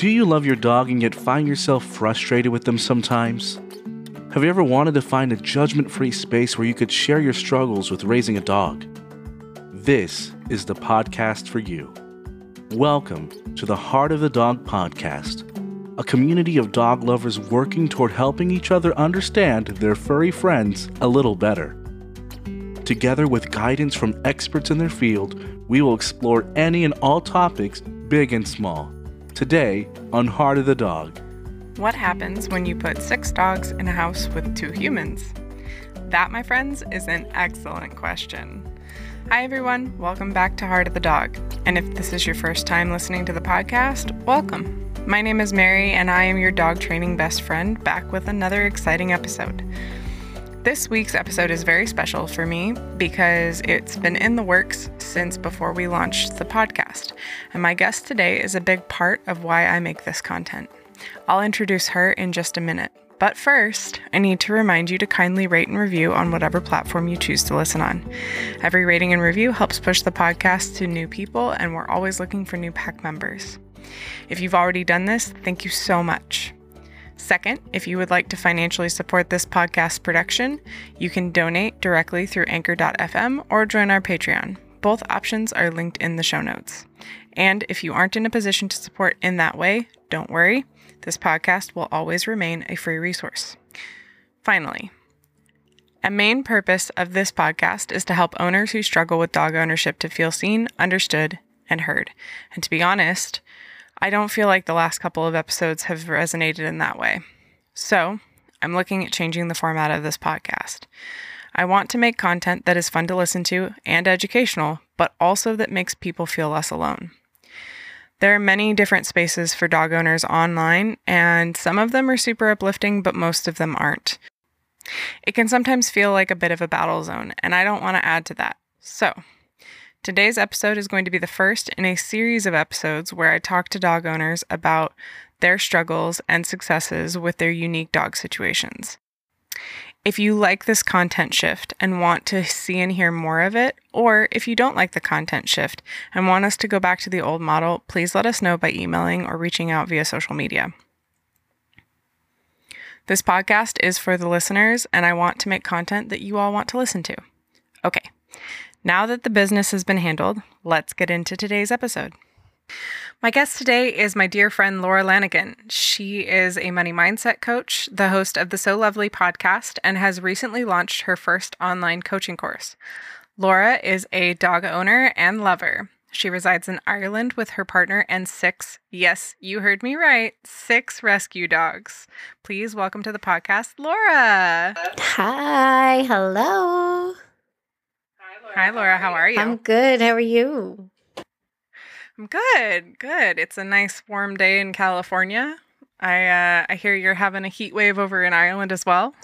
Do you love your dog and yet find yourself frustrated with them sometimes? Have you ever wanted to find a judgment free space where you could share your struggles with raising a dog? This is the podcast for you. Welcome to the Heart of the Dog podcast, a community of dog lovers working toward helping each other understand their furry friends a little better. Together with guidance from experts in their field, we will explore any and all topics, big and small. Today on Heart of the Dog. What happens when you put six dogs in a house with two humans? That, my friends, is an excellent question. Hi, everyone. Welcome back to Heart of the Dog. And if this is your first time listening to the podcast, welcome. My name is Mary, and I am your dog training best friend, back with another exciting episode. This week's episode is very special for me because it's been in the works since before we launched the podcast. And my guest today is a big part of why I make this content. I'll introduce her in just a minute. But first, I need to remind you to kindly rate and review on whatever platform you choose to listen on. Every rating and review helps push the podcast to new people, and we're always looking for new pack members. If you've already done this, thank you so much. Second, if you would like to financially support this podcast production, you can donate directly through anchor.fm or join our Patreon. Both options are linked in the show notes. And if you aren't in a position to support in that way, don't worry. This podcast will always remain a free resource. Finally, a main purpose of this podcast is to help owners who struggle with dog ownership to feel seen, understood, and heard. And to be honest, I don't feel like the last couple of episodes have resonated in that way. So, I'm looking at changing the format of this podcast. I want to make content that is fun to listen to and educational, but also that makes people feel less alone. There are many different spaces for dog owners online, and some of them are super uplifting, but most of them aren't. It can sometimes feel like a bit of a battle zone, and I don't want to add to that. So, Today's episode is going to be the first in a series of episodes where I talk to dog owners about their struggles and successes with their unique dog situations. If you like this content shift and want to see and hear more of it, or if you don't like the content shift and want us to go back to the old model, please let us know by emailing or reaching out via social media. This podcast is for the listeners, and I want to make content that you all want to listen to. Okay, now that the business has been handled, let's get into today's episode. My guest today is my dear friend Laura Lanigan. She is a money mindset coach, the host of the So LoveLee podcast, and has recently launched her first online coaching course. Laura is a dog owner and lover. She resides in Ireland with her partner and six, yes, you heard me right, six rescue dogs. Please welcome to the podcast, Laura. Hi, hello. Hi, Laura. How are you? I'm good. How are you? I'm good. Good. It's a nice warm day in California. I uh, I hear you're having a heat wave over in Ireland as well.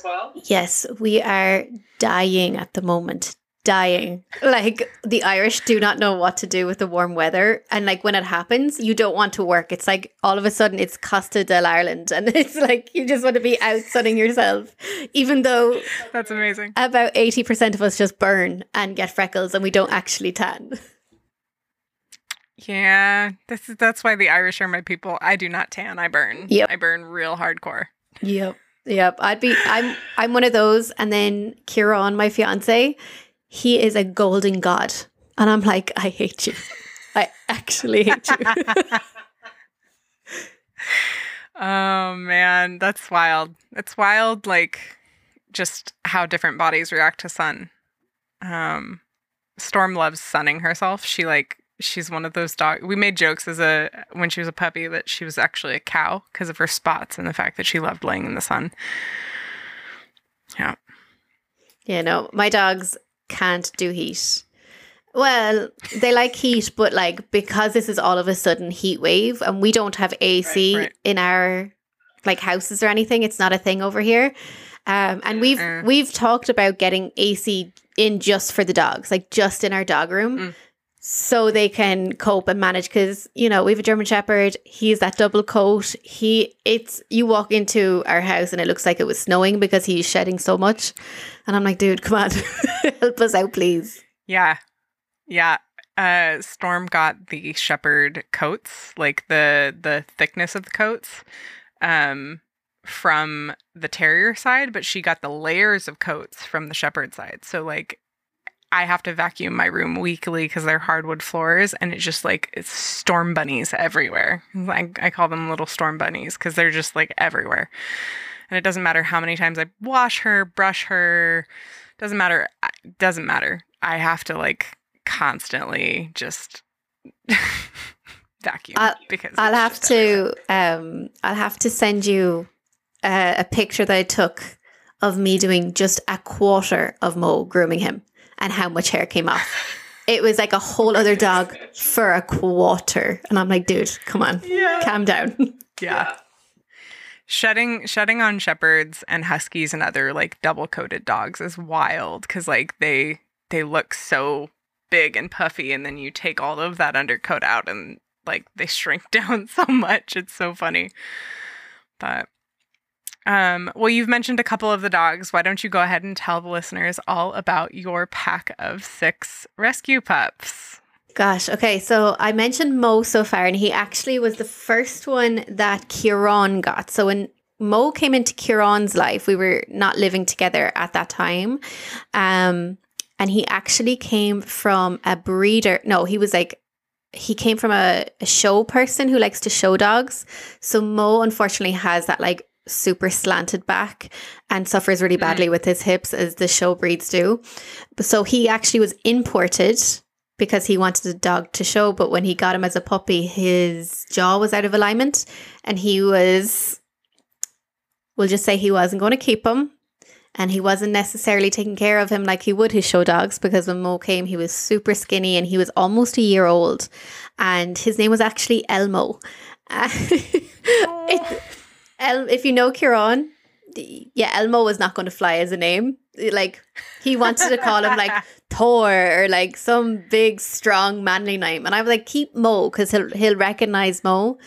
Yes, we are dying at the moment. Dying. Like the Irish do not know what to do with the warm weather. And like when it happens, you don't want to work. It's like all of a sudden it's Costa del Ireland. And it's like you just want to be out sunning yourself. Even though That's amazing. about 80% of us just burn and get freckles and we don't actually tan. Yeah, this is that's why the Irish are my people. I do not tan. I burn. Yep. I burn real hardcore. Yep. Yep. I'd be I'm I'm one of those and then Kieran, my fiance, he is a golden god. And I'm like, I hate you. I actually hate you. Oh man, that's wild. It's wild like just how different bodies react to sun. Um Storm loves sunning herself. She like she's one of those dogs. We made jokes as a when she was a puppy that she was actually a cow because of her spots and the fact that she loved laying in the sun. Yeah. Yeah, no. my dogs can't do heat. Well, they like heat, but like because this is all of a sudden heat wave and we don't have AC Right, right. in our like houses or anything, it's not a thing over here. Um, and we've Uh. we've talked about getting AC in just for the dogs, like just in our dog room. Mm. So they can cope and manage because you know we have a German Shepherd. He's that double coat. He it's you walk into our house and it looks like it was snowing because he's shedding so much, and I'm like, dude, come on, help us out, please. Yeah. Yeah. uh, Storm got the shepherd coats, like the the thickness of the coats, um, from the terrier side, but she got the layers of coats from the shepherd side. So like I have to vacuum my room weekly because they're hardwood floors, and it's just like it's storm bunnies everywhere. I, I call them little storm bunnies because they're just like everywhere. And it doesn't matter how many times I wash her, brush her, doesn't matter. Doesn't matter. I have to like constantly just vacuum I'll, because I'll have to um I'll have to send you uh, a picture that I took of me doing just a quarter of Mo grooming him and how much hair came off. It was like a whole other dog for a quarter. And I'm like, dude, come on. Yeah. Calm down. Yeah. Shedding shedding on shepherds and huskies and other like double coated dogs is wild because like they they look so big and puffy and then you take all of that undercoat out and like they shrink down so much. It's so funny. But um well you've mentioned a couple of the dogs. Why don't you go ahead and tell the listeners all about your pack of six rescue pups? Gosh, okay. So I mentioned Mo so far, and he actually was the first one that Kieran got. So when Mo came into Kieran's life, we were not living together at that time. Um, and he actually came from a breeder. No, he was like, he came from a, a show person who likes to show dogs. So Mo unfortunately has that like super slanted back and suffers really badly with his hips as the show breeds do. So he actually was imported because he wanted a dog to show, but when he got him as a puppy, his jaw was out of alignment and he was, we'll just say he wasn't going to keep him. And he wasn't necessarily taking care of him like he would his show dogs because when Mo came, he was super skinny and he was almost a year old. And his name was actually Elmo. it, El, if you know Kieran, yeah, Elmo was not going to fly as a name. Like he wanted to call him like Thor or like some big, strong, manly name, and I was like, keep Mo because he'll he'll recognize Mo.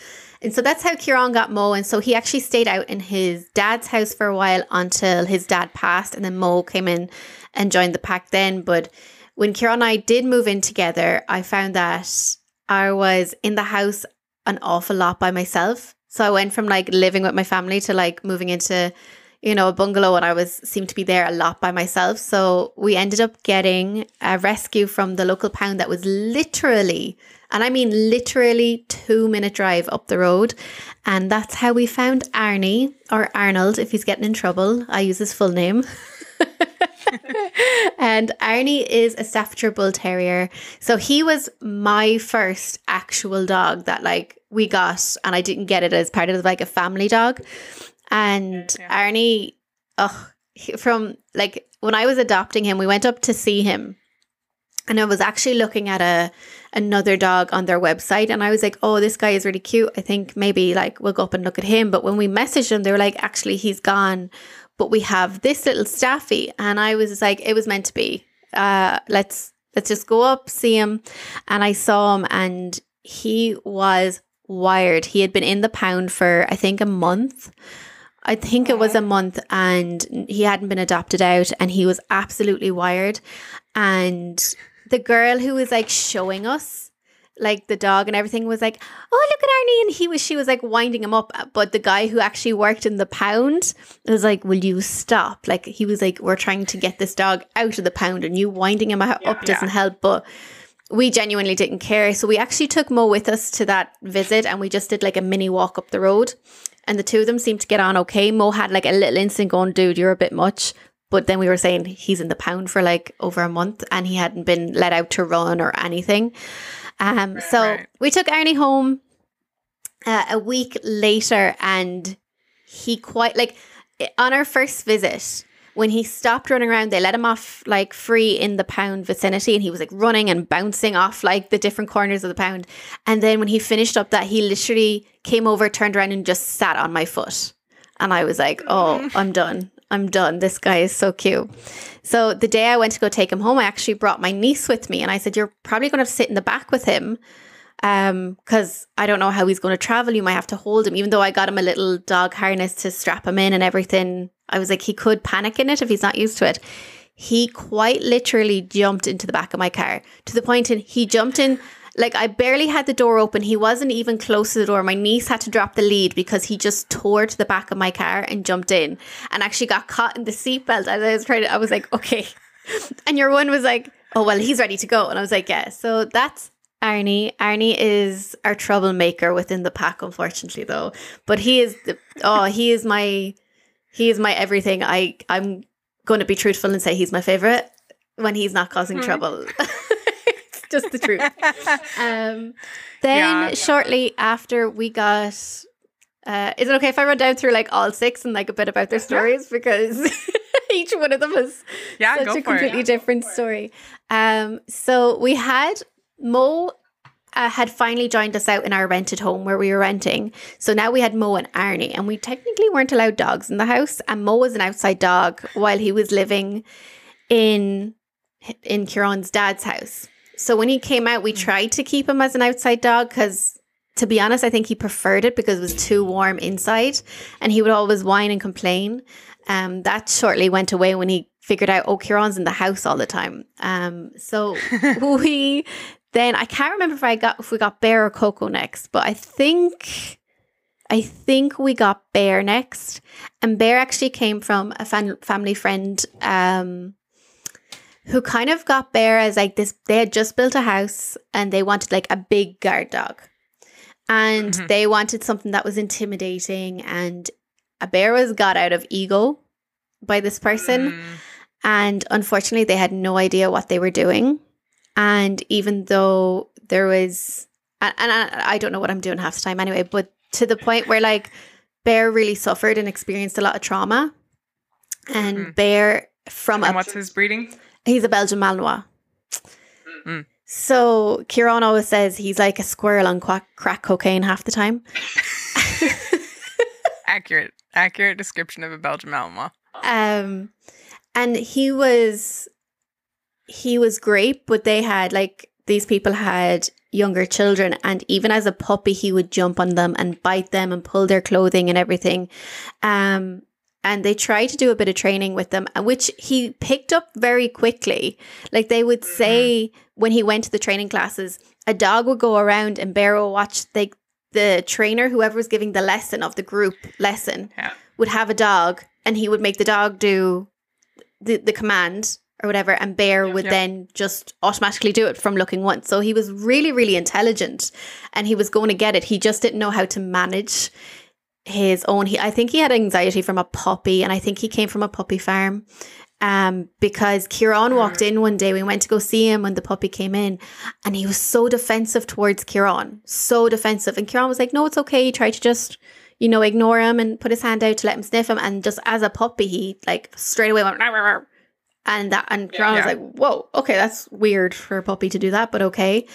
And so that's how Kieran got Mo. And so he actually stayed out in his dad's house for a while until his dad passed, and then Mo came in and joined the pack then. But when Kieran and I did move in together, I found that I was in the house an awful lot by myself. So I went from like living with my family to like moving into you know, a bungalow and I was seemed to be there a lot by myself. So we ended up getting a rescue from the local pound that was literally, and I mean literally two minute drive up the road. And that's how we found Arnie or Arnold if he's getting in trouble. I use his full name. and Arnie is a Staffordshire Bull Terrier. So he was my first actual dog that like we got and I didn't get it as part of like a family dog. And Yeah. Arnie, oh, from like when I was adopting him, we went up to see him. And I was actually looking at a another dog on their website and I was like, "Oh, this guy is really cute. I think maybe like we'll go up and look at him." But when we messaged them, they were like, "Actually, he's gone, but we have this little staffy." And I was like, "It was meant to be. Uh, let's let's just go up, see him." And I saw him and he was wired. He had been in the pound for I think a month. I think it was a month and he hadn't been adopted out and he was absolutely wired. And the girl who was like showing us like the dog and everything was like, Oh, look at Arnie. And he was she was like winding him up. But the guy who actually worked in the pound was like, Will you stop? Like he was like, We're trying to get this dog out of the pound and you winding him up doesn't help. But we genuinely didn't care. So we actually took Mo with us to that visit and we just did like a mini walk up the road. And the two of them seemed to get on okay. Mo had like a little instant going, dude, you're a bit much. But then we were saying he's in the pound for like over a month and he hadn't been let out to run or anything. Um, so right. we took Arnie home uh, a week later and he quite like on our first visit when he stopped running around they let him off like free in the pound vicinity and he was like running and bouncing off like the different corners of the pound. And then when he finished up that he literally came over turned around and just sat on my foot. And i was like oh i'm done. I'm done. This guy is so cute. So the day i went to go take him home i actually brought my niece with me and i said you're probably going to to sit in the back with him um because i don't know how he's going to travel you might have to hold him even though i got him a little dog harness to strap him in and everything i was like he could panic in it if he's not used to it he quite literally jumped into the back of my car to the point in he jumped in like I barely had the door open. He wasn't even close to the door. My niece had to drop the lead because he just tore to the back of my car and jumped in and actually got caught in the seatbelt I was trying to I was like, okay. And your one was like, oh well he's ready to go. And I was like, yeah. So that's Arnie. Arnie is our troublemaker within the pack, unfortunately though. But he is the oh, he is my he is my everything. I I'm going to be truthful and say he's my favorite when he's not causing mm. trouble. it's just the truth. Um, then yeah. shortly after we got, uh, is it okay if I run down through like all six and like a bit about their stories because each one of them is yeah, such a completely it. different story. Um, so we had Mo uh, had finally joined us out in our rented home where we were renting. So now we had Mo and Arnie, and we technically weren't allowed dogs in the house. And Mo was an outside dog while he was living in in Kieran's dad's house. So when he came out, we tried to keep him as an outside dog because, to be honest, I think he preferred it because it was too warm inside, and he would always whine and complain. Um, that shortly went away when he figured out, oh, Kieran's in the house all the time. Um, so we then I can't remember if I got if we got Bear or Coco next, but I think I think we got Bear next, and Bear actually came from a fam- family friend um, who kind of got Bear as like this. They had just built a house and they wanted like a big guard dog, and mm-hmm. they wanted something that was intimidating. And a Bear was got out of ego by this person, mm. and unfortunately, they had no idea what they were doing. And even though there was, and, I, I don't know what I'm doing half the time anyway, but to the point where like Bear really suffered and experienced a lot of trauma. And mm. Bear from and a, what's his breeding? He's a Belgian Malinois. Mm. So Kieran always says he's like a squirrel on quack, crack cocaine half the time. accurate, accurate description of a Belgian Malinois. Um, and he was he was great, but they had like these people had younger children and even as a puppy he would jump on them and bite them and pull their clothing and everything. Um and they tried to do a bit of training with them uh, which he picked up very quickly like they would mm-hmm. say when he went to the training classes a dog would go around and will watch like the trainer whoever was giving the lesson of the group lesson yeah. would have a dog and he would make the dog do the, the command or whatever, and Bear would yeah. then just automatically do it from looking once. So he was really, really intelligent and he was going to get it. He just didn't know how to manage his own. He, I think he had anxiety from a puppy, and I think he came from a puppy farm. Um, because Kieran walked in one day, we went to go see him when the puppy came in, and he was so defensive towards Kieran, so defensive. And Kieran was like, "No, it's okay." He tried to just, you know, ignore him and put his hand out to let him sniff him, and just as a puppy, he like straight away went and that and Kieran yeah. was like, "Whoa, okay, that's weird for a puppy to do that, but okay."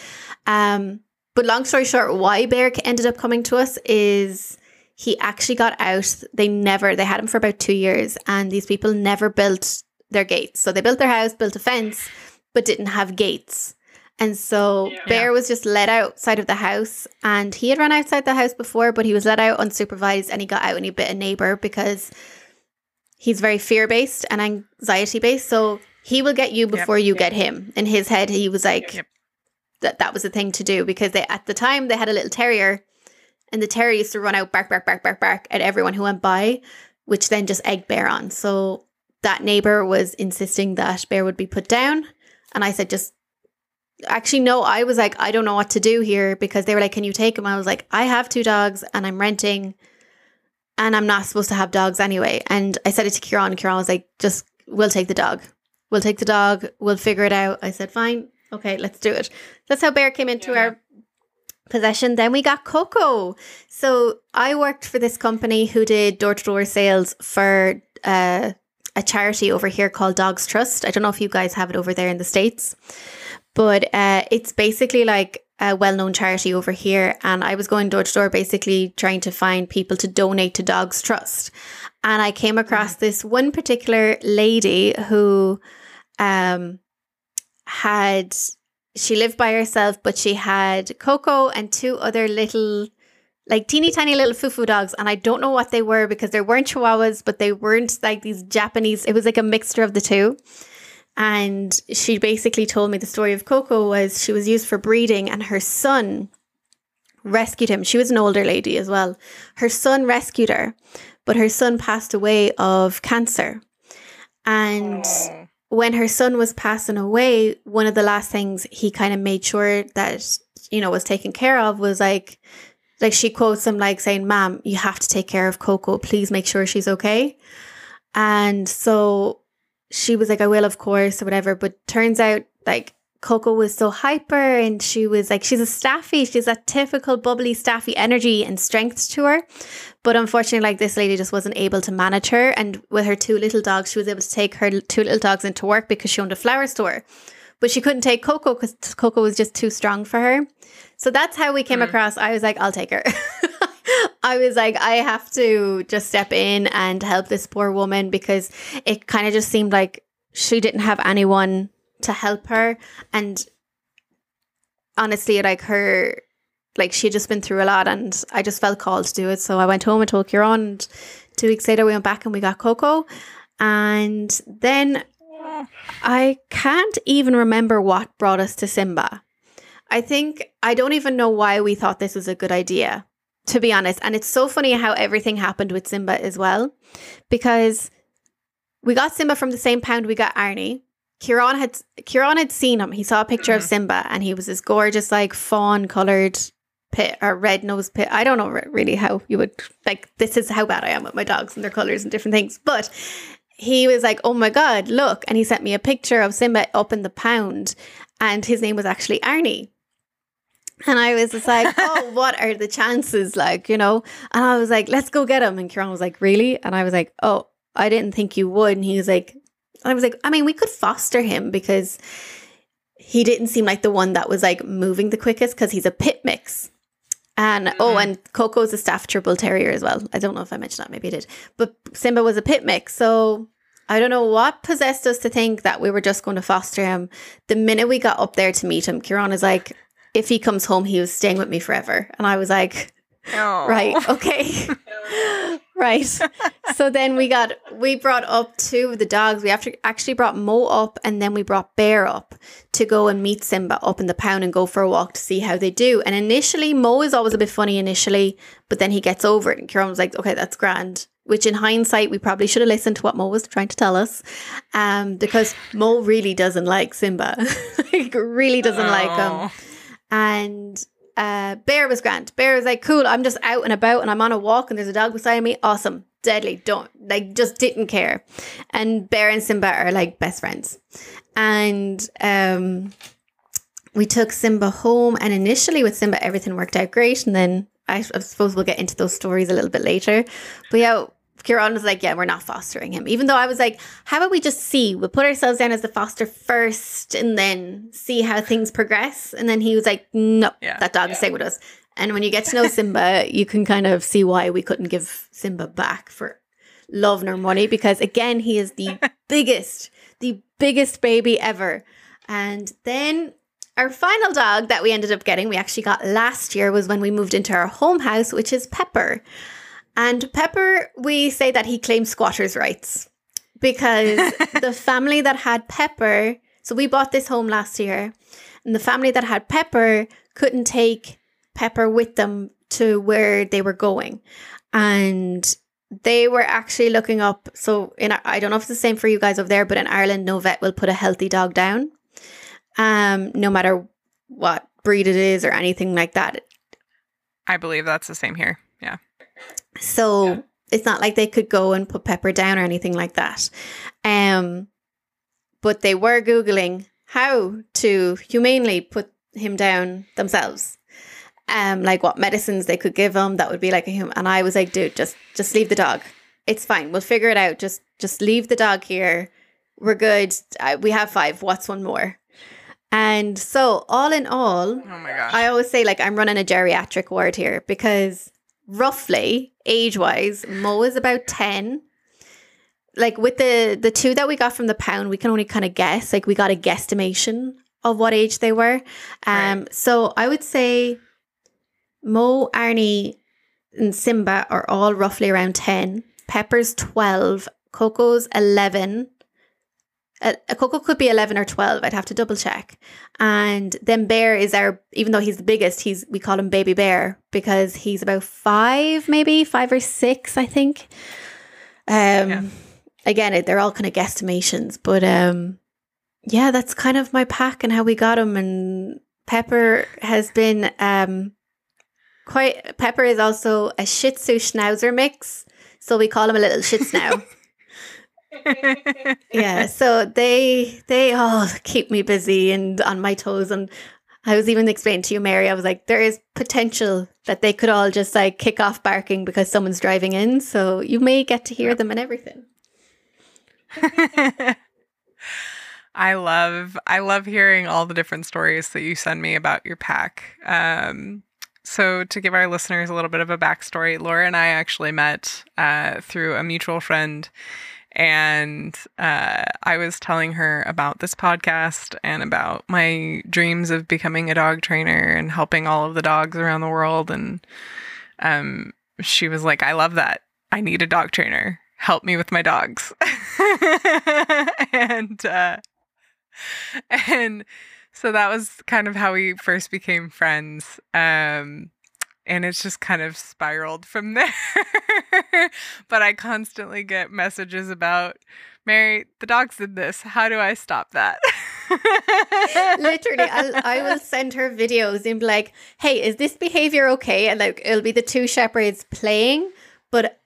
Um, but long story short, why Bear ended up coming to us is he actually got out. They never they had him for about two years, and these people never built their gates. So they built their house, built a fence, but didn't have gates. And so yeah. Bear was just let outside of the house, and he had run outside the house before, but he was let out unsupervised, and he got out and he bit a neighbor because he's very fear based and anxiety based. So he will get you before yep. you yep. get him. In his head, he was like, yep. that that was the thing to do because they at the time they had a little terrier, and the terrier used to run out bark bark bark bark bark at everyone who went by, which then just egged Bear on. So that neighbor was insisting that Bear would be put down, and I said just. Actually, no, I was like, I don't know what to do here because they were like, Can you take him? I was like, I have two dogs and I'm renting and I'm not supposed to have dogs anyway. And I said it to Kieran. Kieran was like, just, we'll take the dog. We'll take the dog. We'll figure it out. I said, fine. Okay, let's do it. That's how Bear came into yeah. our possession. Then we got Coco. So I worked for this company who did door to door sales for uh, a charity over here called Dogs Trust. I don't know if you guys have it over there in the States, but uh, it's basically like a well known charity over here. And I was going door to door basically trying to find people to donate to Dogs Trust. And I came across mm. this one particular lady who um, had, she lived by herself, but she had Coco and two other little, like teeny tiny little fufu dogs. And I don't know what they were because they weren't chihuahuas, but they weren't like these Japanese, it was like a mixture of the two. And she basically told me the story of Coco was she was used for breeding and her son rescued him. She was an older lady as well. Her son rescued her, but her son passed away of cancer. And Oh. when her son was passing away, one of the last things he kind of made sure that, you know, was taken care of was like, like she quotes him like saying, Ma'am, you have to take care of Coco. Please make sure she's okay. And so she was like, I will, of course, or whatever. But turns out like Coco was so hyper and she was like, she's a staffy. She's that typical bubbly staffy energy and strength to her. But unfortunately, like this lady just wasn't able to manage her. And with her two little dogs, she was able to take her two little dogs into work because she owned a flower store. But she couldn't take Coco because Coco was just too strong for her. So that's how we came Mm. across. I was like, I'll take her. I was like, I have to just step in and help this poor woman because it kind of just seemed like she didn't have anyone to help her. And honestly, like her, like she had just been through a lot and I just felt called to do it. So I went home and told Kieran. And two weeks later, we went back and we got Coco. And then I can't even remember what brought us to Simba. I think I don't even know why we thought this was a good idea, to be honest. And it's so funny how everything happened with Simba as well, because we got Simba from the same pound we got Arnie. Kieran had Kieran had seen him. He saw a picture of mm-hmm. Simba, and he was this gorgeous, like fawn colored pit or red nose pit. I don't know re- really how you would like. This is how bad I am with my dogs and their colors and different things, but he was like, "Oh my god, look!" And he sent me a picture of Simba up in the pound, and his name was actually Arnie. And I was just like, "Oh, what are the chances?" Like, you know. And I was like, "Let's go get him." And Kieran was like, "Really?" And I was like, "Oh, I didn't think you would." And he was like, "I was like, I mean, we could foster him because." He didn't seem like the one that was like moving the quickest because he's a pit mix. And oh, mm-hmm. and Coco's a Staffordshire Bull Terrier as well. I don't know if I mentioned that, maybe I did. But Simba was a pit mix. So I don't know what possessed us to think that we were just going to foster him. The minute we got up there to meet him, Kieran is like, if he comes home, he was staying with me forever. And I was like, Oh. right, okay. right. So then we got, we brought up two of the dogs. We after, actually brought Mo up and then we brought Bear up to go and meet Simba up in the pound and go for a walk to see how they do. And initially, Mo is always a bit funny initially, but then he gets over it. And Kieran was like, okay, that's grand. Which in hindsight, we probably should have listened to what Mo was trying to tell us. Um, because Mo really doesn't like Simba. like, really doesn't like him Oh. And uh, Bear was grand. Bear was like, cool, I'm just out and about and I'm on a walk and there's a dog beside me. Awesome. Deadly. Don't, like, just didn't care. And Bear and Simba are like best friends. And um, we took Simba home. And initially with Simba, everything worked out great. And then I, I suppose we'll get into those stories a little bit later. But yeah, Kieran was like, yeah, we're not fostering him. Even though I was like, how about we just see? We'll put ourselves down as the foster first and then see how things progress. And then he was like, no, Yeah. that dog is staying with us. And when you get to know Simba, you can kind of see why we couldn't give Simba back for love nor money because again, he is the biggest, the biggest baby ever. And then our final dog that we ended up getting, we actually got last year, was when we moved into our home house, which is Pepper. And Pepper, we say that he claims squatters' rights because the family that had Pepper, so we bought this home last year, and the family that had Pepper couldn't take Pepper with them to where they were going. And they were actually looking up. So, in I don't know if it's the same for you guys over there, but in Ireland, no vet will put a healthy dog down, um, no matter what breed it is or anything like that. I believe that's the same here. Yeah. So it's not like they could go and put Pepper down or anything like that. Um, but they were googling how to humanely put him down themselves. Um, like what medicines they could give him that would be like a human. And I was like, dude, just just leave the dog. It's fine. We'll figure it out. Just just leave the dog here. We're good. I, we have five. What's one more? And so, all in all, Oh my gosh. I always say like I'm running a geriatric ward here because roughly age wise, Mo is about ten. Like with the the two that we got from the pound, we can only kind of guess. Like we got a guesstimation of what age they were. Um, Right. so I would say Mo, Arnie, and Simba are all roughly around ten. Pepper's twelve, Coco's eleven, a, a Coco could be 11 or 12. I'd have to double check. And then Bear is our, even though he's the biggest, he's, we call him Baby Bear because he's about five, maybe five or six, I think. Um, yeah. Again, they're all kind of guesstimations, but um, yeah, that's kind of my pack and how we got him. And Pepper has been um, quite, Pepper is also a Shih Tzu Schnauzer mix. So we call him a little Shih now. yeah, so they they all keep me busy and on my toes and I was even explaining to you, Mary, I was like, there is potential that they could all just like kick off barking because someone's driving in. So you may get to hear them and everything. I love I love hearing all the different stories that you send me about your pack. Um, so to give our listeners a little bit of a backstory, Laura and I actually met uh, through a mutual friend and uh, I was telling her about this podcast and about my dreams of becoming a dog trainer and helping all of the dogs around the world. And um, she was like, I love that. I need a dog trainer. Help me with my dogs. and, uh, and so that was kind of how we first became friends. Um, and it's just kind of spiraled from there. but I constantly get messages about Mary, the dogs did this. How do I stop that? Literally, I'll, I will send her videos and be like, "Hey, is this behavior okay?" And like, it'll be the two shepherds playing, but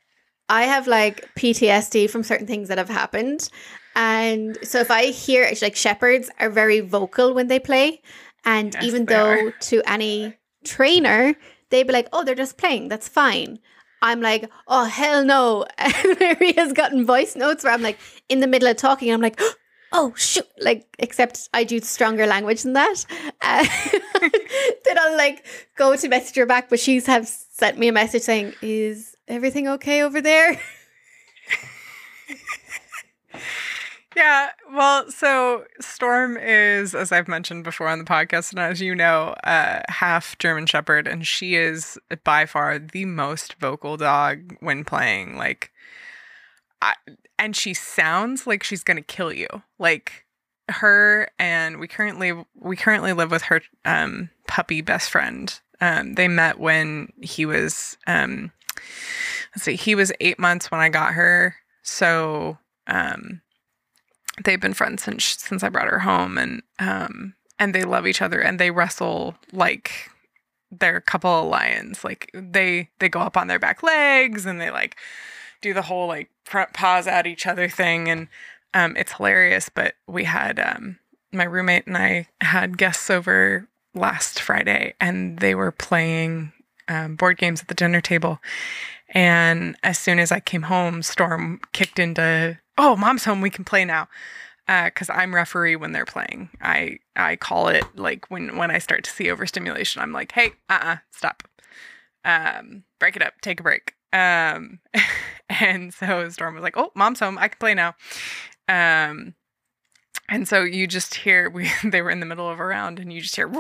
I have like PTSD from certain things that have happened, and so if I hear like shepherds are very vocal when they play, and yes, even though are. to any trainer they'd be like, oh, they're just playing. That's fine. I'm like, oh, hell no. And Mary has gotten voice notes where I'm like in the middle of talking. I'm like, oh, shoot. Like, except I do stronger language than that. Uh, then I'll like go to message her back, but she's have sent me a message saying, is everything okay over there? Yeah, well, so Storm is, as I've mentioned before on the podcast, and as you know, uh, half German Shepherd, and she is by far the most vocal dog when playing. Like, I, and she sounds like she's gonna kill you. Like her, and we currently we currently live with her um, puppy best friend. Um, they met when he was, um, let's see, he was eight months when I got her. So um, they've been friends since since I brought her home, and um, and they love each other, and they wrestle like they're a couple of lions. Like they they go up on their back legs, and they like do the whole like front paws at each other thing, and um, it's hilarious. But we had um, my roommate and I had guests over last Friday, and they were playing um, board games at the dinner table. And as soon as I came home, Storm kicked into oh, mom's home, we can play now. Because uh, I'm referee when they're playing. I I call it like when when I start to see overstimulation. I'm like, hey, uh, uh-uh, stop, um, break it up, take a break. Um, and so Storm was like, oh, mom's home, I can play now. Um, and so you just hear we they were in the middle of a round and you just hear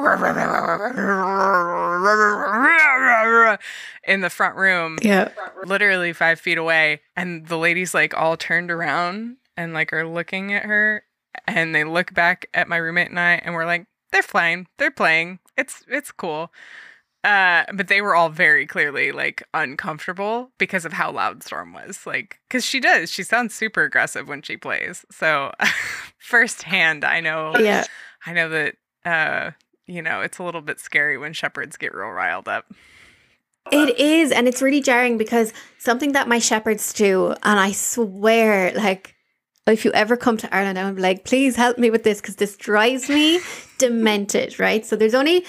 in the front room. Yeah. Literally five feet away. And the ladies like all turned around and like are looking at her and they look back at my roommate and I and we're like, they're fine. They're playing. It's it's cool. Uh, but they were all very clearly like uncomfortable because of how loud Storm was. Like, because she does, she sounds super aggressive when she plays. So, firsthand, I know. Yeah, I know that. Uh, you know, it's a little bit scary when shepherds get real riled up. It is, and it's really jarring because something that my shepherds do, and I swear, like if you ever come to Ireland, I'm like, please help me with this because this drives me demented, right? So there's only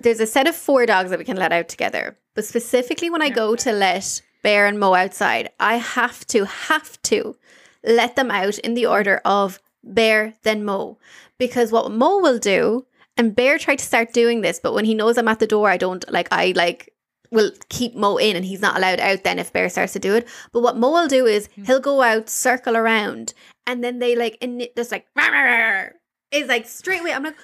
there's a set of four dogs that we can let out together, but specifically when I go to let Bear and Mo outside, I have to have to let them out in the order of Bear then Mo, because what Mo will do, and Bear tried to start doing this, but when he knows I'm at the door, I don't like I like will keep Mo in and he's not allowed out then if Bear starts to do it. But what Mo will do is hmm. he'll go out, circle around, and then they like and just like is like straight away. I'm like,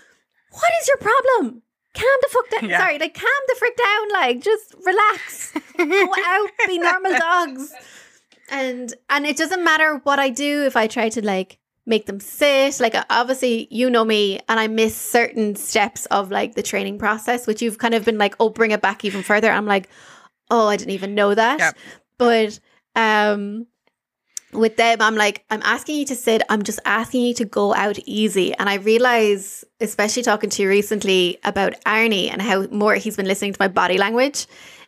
what is your problem? Calm the fuck down. Yeah. Sorry, like calm the frick down. Like just relax. go out, be normal dogs. And and it doesn't matter what I do if I try to like make them sit. Like obviously you know me and I miss certain steps of like the training process, which you've kind of been like, oh, bring it back even further. I'm like, oh, I didn't even know that. But um with them, I'm like, I'm asking you to sit. I'm just asking you to go out easy. And I realize, especially talking to you recently about Arnie and how more he's been listening to my body language,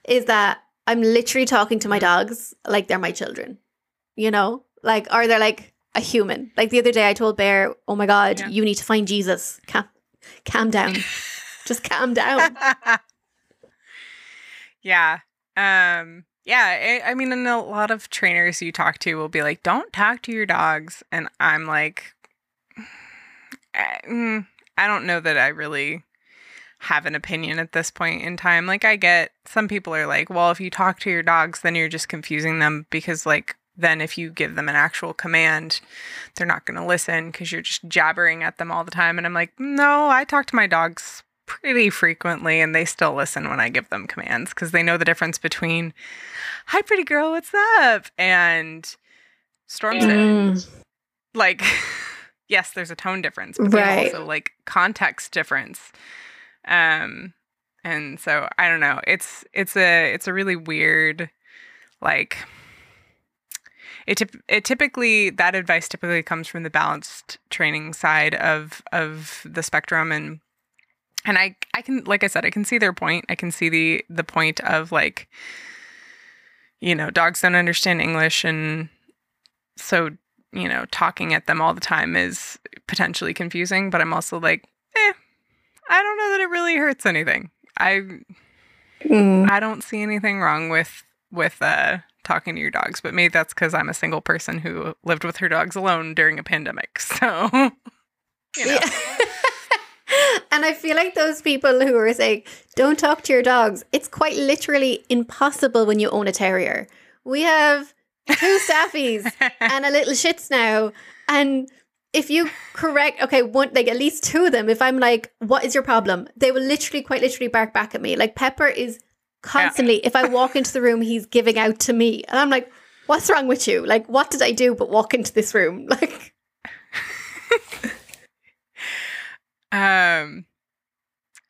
is that I'm literally talking to my dogs like they're my children. You know, like, are they're like a human. Like the other day, I told Bear, "Oh my God, Yeah. you need to find Jesus. Calm, calm down. just calm down." yeah. Um yeah, I, I mean and a lot of trainers you talk to will be like, "Don't talk to your dogs." And I'm like I, mm, I don't know that I really have an opinion at this point in time. Like I get some people are like, "Well, if you talk to your dogs, then you're just confusing them because like then if you give them an actual command, they're not going to listen because you're just jabbering at them all the time." And I'm like, "No, I talk to my dogs pretty frequently and they still listen when I give them commands because they know the difference between hi pretty girl what's up? and storm sit Mm, like yes there's a tone difference but there's Right. also like context difference. Um and so I don't know. It's it's a it's a really weird like it, it typically that advice typically comes from the balanced training side of of the spectrum and and I I can like I said I can see their point. I can see the the point of like you know, dogs don't understand English and so, you know, talking at them all the time is potentially confusing, but I'm also like, eh, I don't know that it really hurts anything. I mm. I don't see anything wrong with with uh talking to your dogs, but maybe that's cuz I'm a single person who lived with her dogs alone during a pandemic. So, you know. Yeah. and I feel like those people who are saying, don't talk to your dogs, it's quite literally impossible when you own a terrier. We have two staffies and a little shits now. And if you correct, okay, one, like at least two of them, if I'm like, what is your problem? They will literally, quite literally bark back at me. Like Pepper is constantly, if I walk into the room, he's giving out to me. And I'm like, what's wrong with you? Like, what did I do but walk into this room? Like, Um,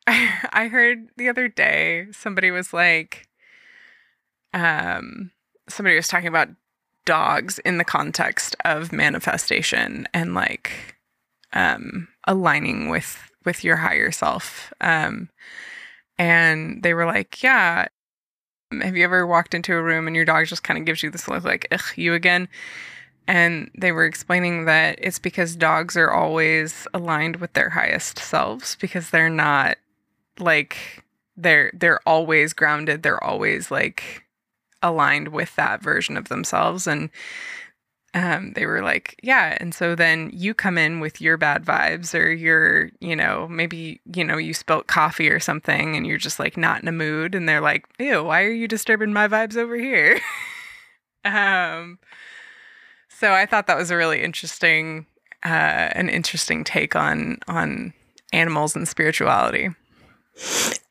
I heard the other day somebody was like, um, somebody was talking about dogs in the context of manifestation and like, um, aligning with with your higher self. Um, and they were like, yeah. Have you ever walked into a room and your dog just kind of gives you this look like, ugh, you again? And they were explaining that it's because dogs are always aligned with their highest selves because they're not like they're they're always grounded, they're always like aligned with that version of themselves and um, they were like, yeah. And so then you come in with your bad vibes, or you're, you know, maybe, you know, you spilt coffee or something and you're just like not in a mood. And they're like, ew, why are you disturbing my vibes over here? um, so I thought that was a really interesting, uh, an interesting take on on animals and spirituality.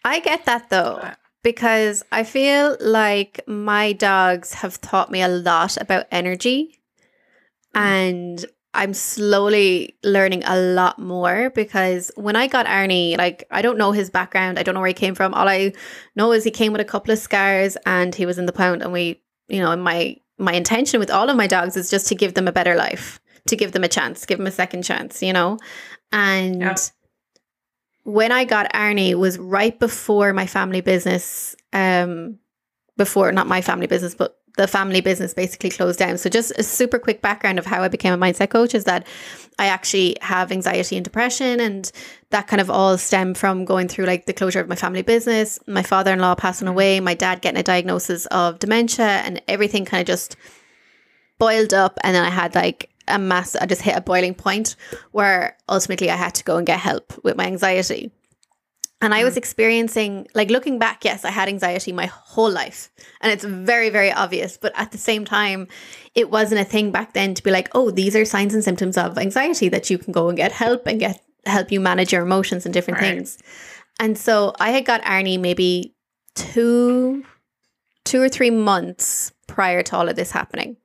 I get that though, But- because I feel like my dogs have taught me a lot about energy. And I'm slowly learning a lot more because when I got Arnie, like, I don't know his background. I don't know where he came from. All I know is he came with a couple of scars and he was in the pound. And we, you know, my, my intention with all of my dogs is just to give them a better life, to give them a chance, give them a second chance, you know? And Yeah. when I got Arnie was right before my family business, um, before not my family business, but the family business basically closed down. So just a super quick background of how I became a mindset coach is that I actually have anxiety and depression and that kind of all stemmed from going through like the closure of my family business, my father-in-law passing mm-hmm. away, my dad getting a diagnosis of dementia and everything kind of just boiled up and then I had like a mass I just hit a boiling point where ultimately I had to go and get help with my anxiety. And I was mm. experiencing, like looking back, yes, I had anxiety my whole life. And it's very, very obvious. But at the same time, it wasn't a thing back then to be like, oh, these are signs and symptoms of anxiety that you can go and get help and get help you manage your emotions and different Right. things. And so I had got Arnie maybe two, two or three months prior to all of this happening.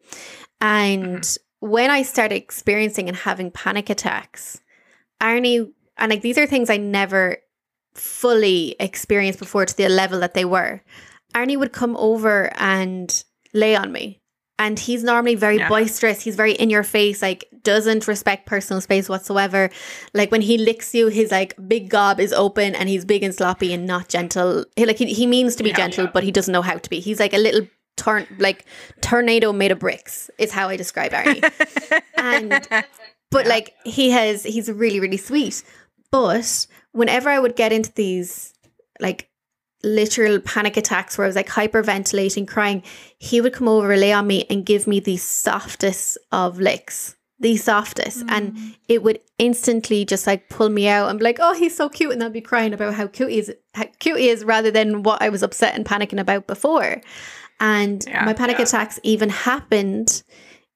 And mm-hmm. when I started experiencing and having panic attacks, Arnie, and like these are things I never fully experienced before to the level that they were. Arnie would come over and lay on me. And he's normally very Yeah. boisterous. He's very in your face, like doesn't respect personal space whatsoever. Like when he licks you, his like big gob is open and he's big and sloppy and not gentle. He, like he, he means to be Yeah. gentle, but he doesn't know how to be. He's like a little turn like tornado made of bricks is how I describe Arnie. and but Yeah. like he has he's really really sweet but whenever i would get into these like literal panic attacks where i was like hyperventilating crying he would come over lay on me and give me the softest of licks the softest and mm. it would instantly just like pull me out and be like oh he's so cute and i'd be crying about how cute he is how cute he is rather than what i was upset and panicking about before and Yeah. my panic Yeah. attacks even happened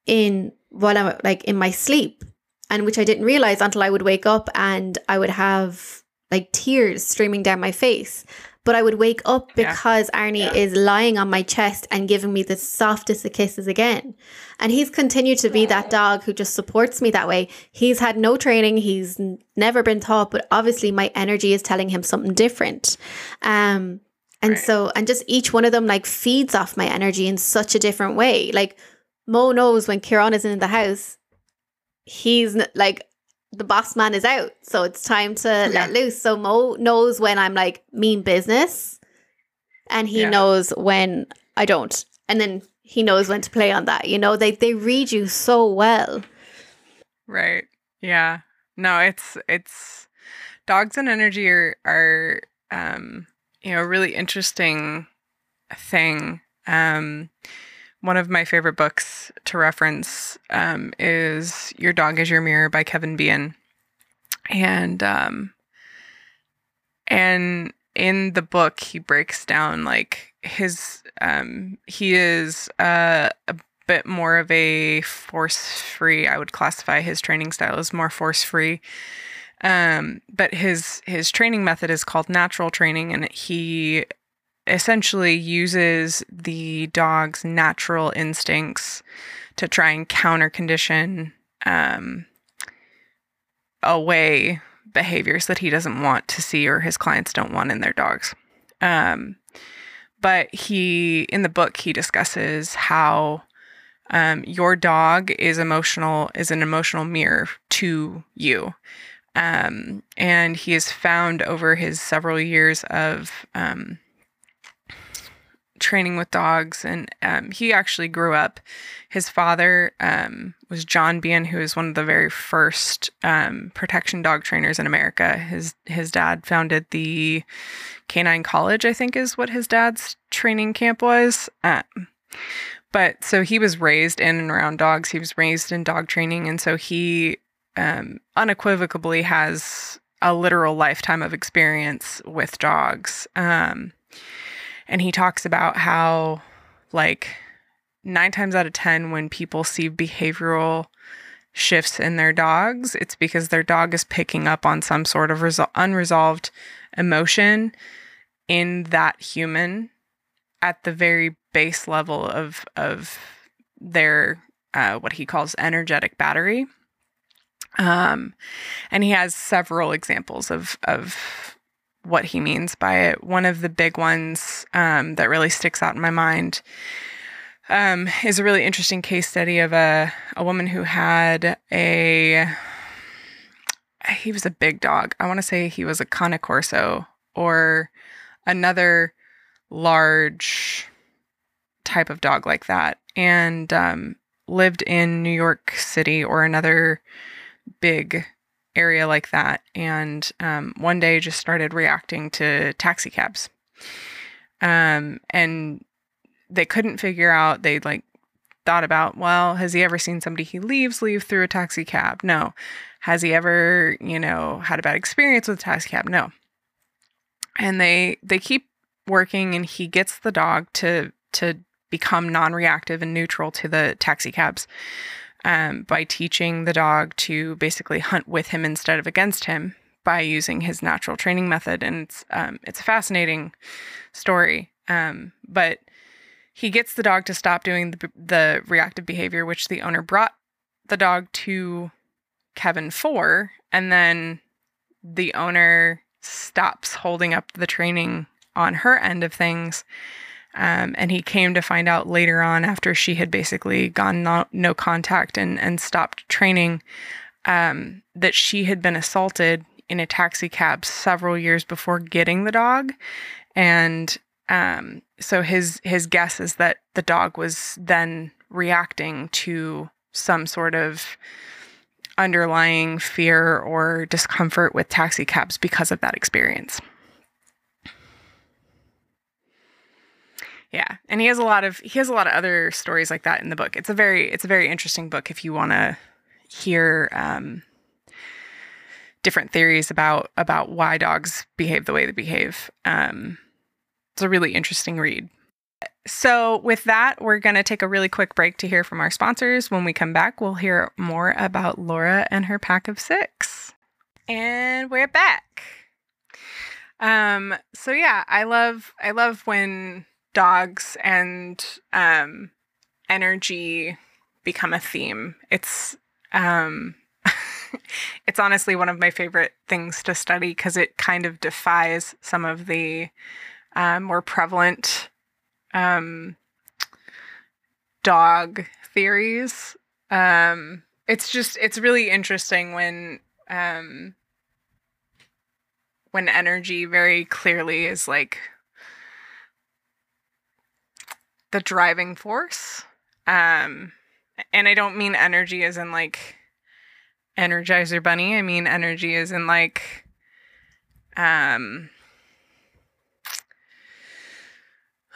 in while I'm like in my sleep, and which I didn't realize until I would wake up and I would have like tears streaming down my face. But I would wake up Yeah. because Arnie is lying on my chest and giving me the softest of kisses again. And he's continued to be that dog who just supports me that way. He's had no training, he's n- never been taught, but obviously my energy is telling him something different. Um, and Right. so, and just each one of them like feeds off my energy in such a different way. Like Mo knows when Kieran isn't in the house, he's like the boss man is out, so it's time to Yeah. let loose. So Mo knows when I'm like mean business, and he Yeah. knows when I don't, and then he knows when to play on that. You know, they they read you so well. Right. Yeah. No, it's it's dogs and energy are are um you know a really interesting thing. Um one of my favorite books to reference um, is Your Dog is Your Mirror by Kevin Behan. And um and in the book he breaks down like his um he is uh, a bit more of a force free. I would classify his training style as more force free. Um, but his his training method is called natural training, and he essentially uses the dog's natural instincts to try and counter condition um, away behaviors that he doesn't want to see or his clients don't want in their dogs. Um, but he in the book he discusses how um, your dog is emotional is an emotional mirror to you um, and he has found over his several years of um, training with dogs and um, he actually grew up his father um, was john Behan who is one of the very first um, protection dog trainers in america. His his dad founded the canine college i think is what his dad's training camp was um, but so he was raised in and around dogs. He was raised in dog training and so he um, unequivocally has a literal lifetime of experience with dogs. Um, and he talks about how like nine times out of ten when people see behavioral shifts in their dogs it's because their dog is picking up on some sort of resol- unresolved emotion in that human at the very base level of of their uh, what he calls energetic battery. Um and he has several examples of of what he means by it. One of the big ones um that really sticks out in my mind um is a really interesting case study of a a woman who had a he was a big dog. I want to say he was a cane corso or another large type of dog like that and um, lived in New York City or another big area like that. And um, one day just started reacting to taxi cabs. Um, and they couldn't figure out, they like thought about, well, has he ever seen somebody he leaves leave through a taxi cab? No. Has he ever, you know, had a bad experience with a taxi cab? No. And they they keep working and he gets the dog to to become non-reactive and neutral to the taxi cabs um, by teaching the dog to basically hunt with him instead of against him by using his natural training method. And it's um, it's a fascinating story. Um, but he gets the dog to stop doing the, the reactive behavior which the owner brought the dog to Kevin for, and then the owner stops holding up the training on her end of things. Um, and he came to find out later on, after she had basically gone no, no contact and, and stopped training, um, that she had been assaulted in a taxi cab several years before getting the dog. And um, so his his guess is that the dog was then reacting to some sort of underlying fear or discomfort with taxi cabs because of that experience. Yeah, and he has a lot of he has a lot of other stories like that in the book. It's a very it's a very interesting book if you want to hear um, different theories about about why dogs behave the way they behave. Um, it's a really interesting read. So, with that, we're going to take a really quick break to hear from our sponsors. When we come back, we'll hear more about Laura and her pack of six. And we're back. Um, so yeah, I love I love when dogs and um energy become a theme. It's um it's honestly one of my favorite things to study because it kind of defies some of the uh, more prevalent um, dog theories. Um, it's just it's really interesting when um, when energy very clearly is like the driving force. Um, and I don't mean energy as in like Energizer Bunny. I mean energy as in like um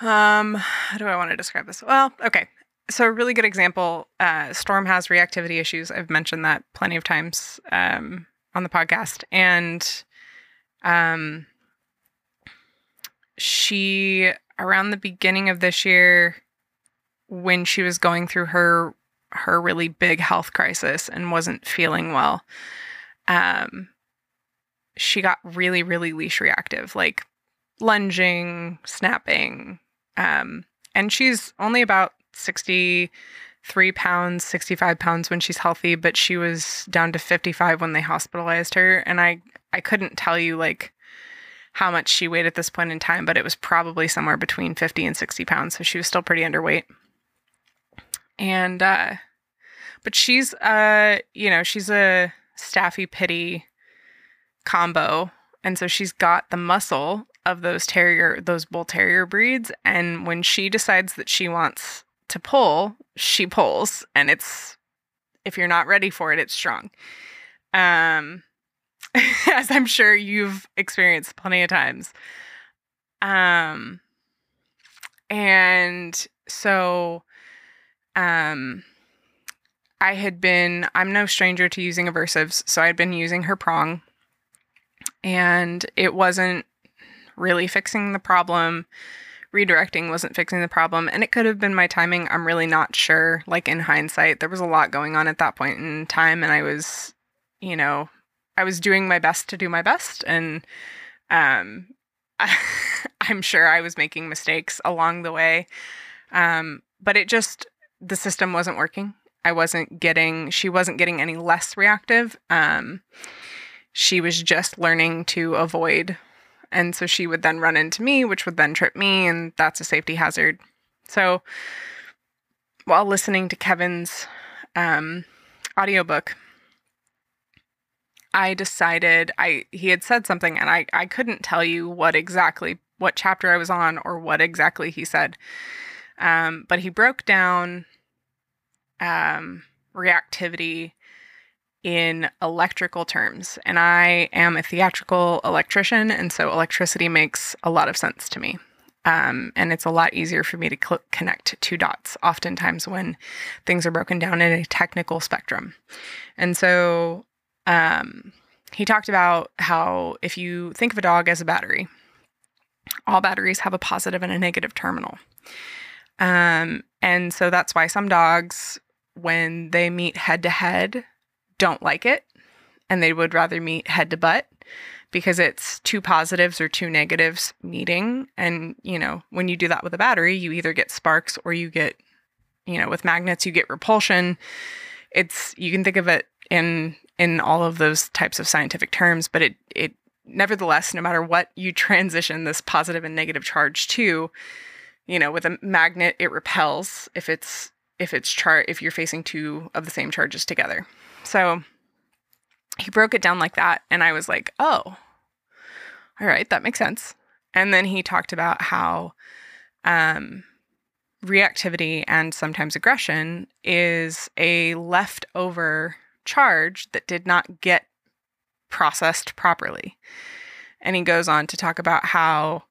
Um, how do I want to describe this? Well, okay. So a really good example, uh, Storm has reactivity issues. I've mentioned that plenty of times um, on the podcast, and um, she around the beginning of this year, when she was going through her her really big health crisis and wasn't feeling well, um, she got really really leash reactive, like lunging, snapping, um, and she's only about 63 pounds, 65 pounds when she's healthy, but she was down to 55 when they hospitalized her. And I, I couldn't tell you like how much she weighed at this point in time, but it was probably somewhere between 50 and 60 pounds. So she was still pretty underweight. And, uh, but she's, uh, you know, she's a staffy pity combo. And so she's got the muscle of those terrier those bull terrier breeds and when she decides that she wants to pull she pulls and it's if you're not ready for it it's strong um as i'm sure you've experienced plenty of times um and so um i had been i'm no stranger to using aversives so i'd been using her prong and it wasn't really fixing the problem. Redirecting wasn't fixing the problem, and it could have been my timing. I'm really not sure. Like in hindsight, there was a lot going on at that point in time, and I was, you know, I was doing my best to do my best, and um, I'm sure I was making mistakes along the way. Um, but it just the system wasn't working. I wasn't getting she wasn't getting any less reactive. Um, she was just learning to avoid and so she would then run into me, which would then trip me, and that's a safety hazard. So while listening to Kevin's um, audiobook, I decided I he had said something and I, I couldn't tell you what exactly what chapter I was on or what exactly he said. Um, but he broke down um, reactivity in electrical terms. And I am a theatrical electrician, and so electricity makes a lot of sense to me. Um, and it's a lot easier for me to cl- connect two dots, oftentimes when things are broken down in a technical spectrum. And so um, he talked about how if you think of a dog as a battery, all batteries have a positive and a negative terminal. Um, and so that's why some dogs, when they meet head to head, don't like it and they would rather meet head to butt because it's two positives or two negatives meeting. And, you know, when you do that with a battery, you either get sparks or you get, you know, with magnets, you get repulsion. it's you can think of it in in all of those types of scientific terms, but it it nevertheless, no matter what you transition this positive and negative charge to, you know, with a magnet it repels if it's if it's char if you're facing two of the same charges together. So he broke it down like that and I was like, "Oh. All right, that makes sense." And then he talked about how um reactivity and sometimes aggression is a leftover charge that did not get processed properly. And he goes on to talk about how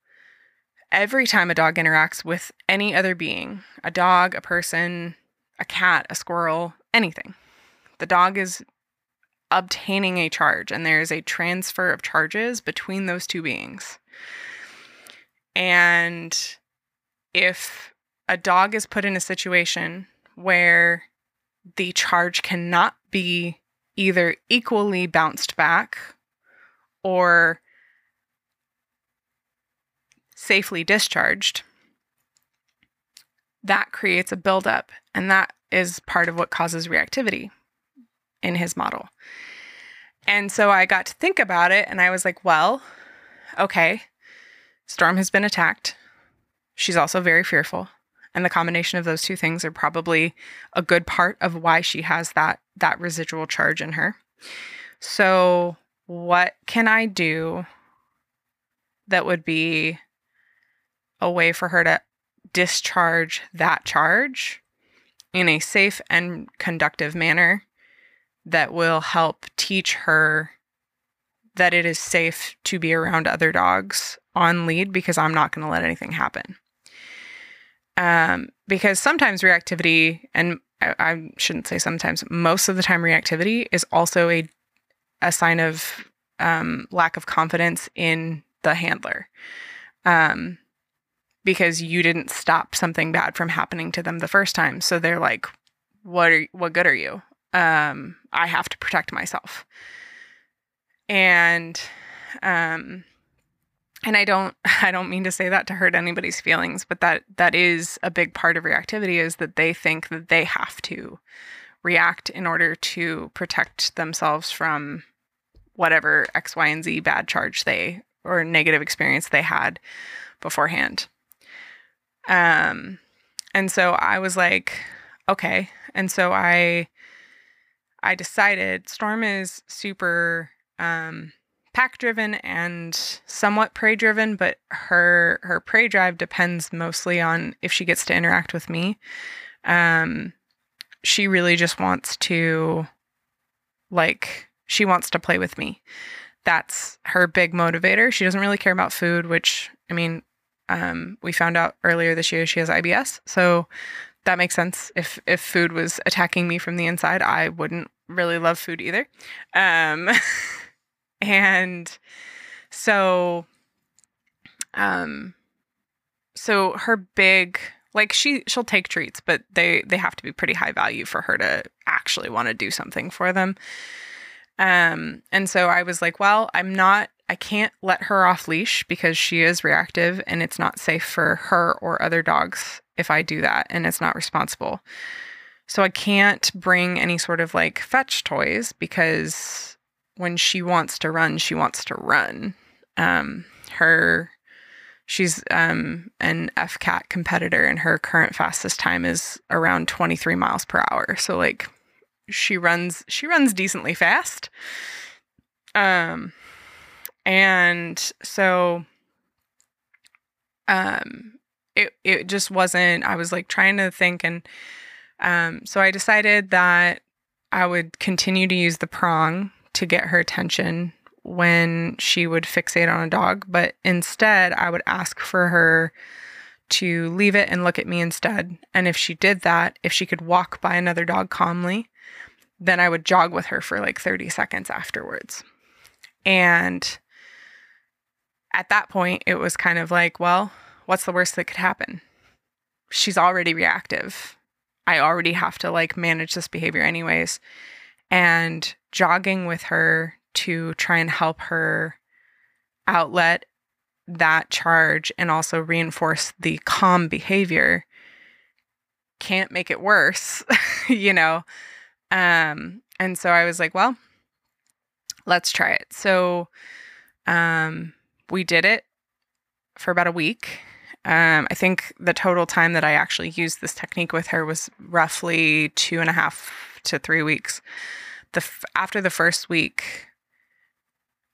every time a dog interacts with any other being, a dog, a person, a cat, a squirrel, anything, the dog is obtaining a charge and there is a transfer of charges between those two beings. And if a dog is put in a situation where the charge cannot be either equally bounced back or safely discharged, that creates a buildup. And that is part of what causes reactivity in his model. And so I got to think about it and I was like, well, okay, Storm has been attacked. She's also very fearful. And the combination of those two things are probably a good part of why she has that that residual charge in her. So, what can I do that would be a way for her to discharge that charge in a safe and conductive manner that will help teach her that it is safe to be around other dogs on lead because I'm not going to let anything happen. Um, because sometimes reactivity, and I, I shouldn't say sometimes, most of the time reactivity is also a a sign of um, lack of confidence in the handler. Um, because you didn't stop something bad from happening to them the first time. So they're like, what are what good are you? Um, I have to protect myself. And um and I don't I don't mean to say that to hurt anybody's feelings, but that that is a big part of reactivity is that they think that they have to react in order to protect themselves from whatever X, Y, and Z bad charge they or negative experience they had beforehand. Um and so I was like, okay. And so I I decided Storm is super um pack driven and somewhat prey driven, but her her prey drive depends mostly on if she gets to interact with me. Um, she really just wants to like she wants to play with me. That's her big motivator. She doesn't really care about food, which I mean, um, we found out earlier this year she has IBS, so that makes sense. If if food was attacking me from the inside, I wouldn't really love food either. Um, and so um so her big like she she'll take treats but they they have to be pretty high value for her to actually want to do something for them. Um and so i was like well i'm not i can't let her off leash because she is reactive and it's not safe for her or other dogs if i do that and it's not responsible. So i can't bring any sort of like fetch toys because when she wants to run, she wants to run. Um, her she's um, an FCAT competitor, and her current fastest time is around 23 miles per hour. So like she runs she runs decently fast. Um, and so um, it it just wasn't. I was like trying to think, and um, so I decided that I would continue to use the prong to get her attention when she would fixate on a dog, but instead I would ask for her to leave it and look at me instead. And if she did that, if she could walk by another dog calmly, then I would jog with her for like 30 seconds afterwards. And at that point, it was kind of like, well, what's the worst that could happen? She's already reactive. I already have to like manage this behavior anyways. And jogging with her to try and help her outlet that charge and also reinforce the calm behavior can't make it worse, you know. Um, and so I was like, well, let's try it. So um, we did it for about a week. Um, I think the total time that I actually used this technique with her was roughly two and a half to three weeks. The f- after the first week,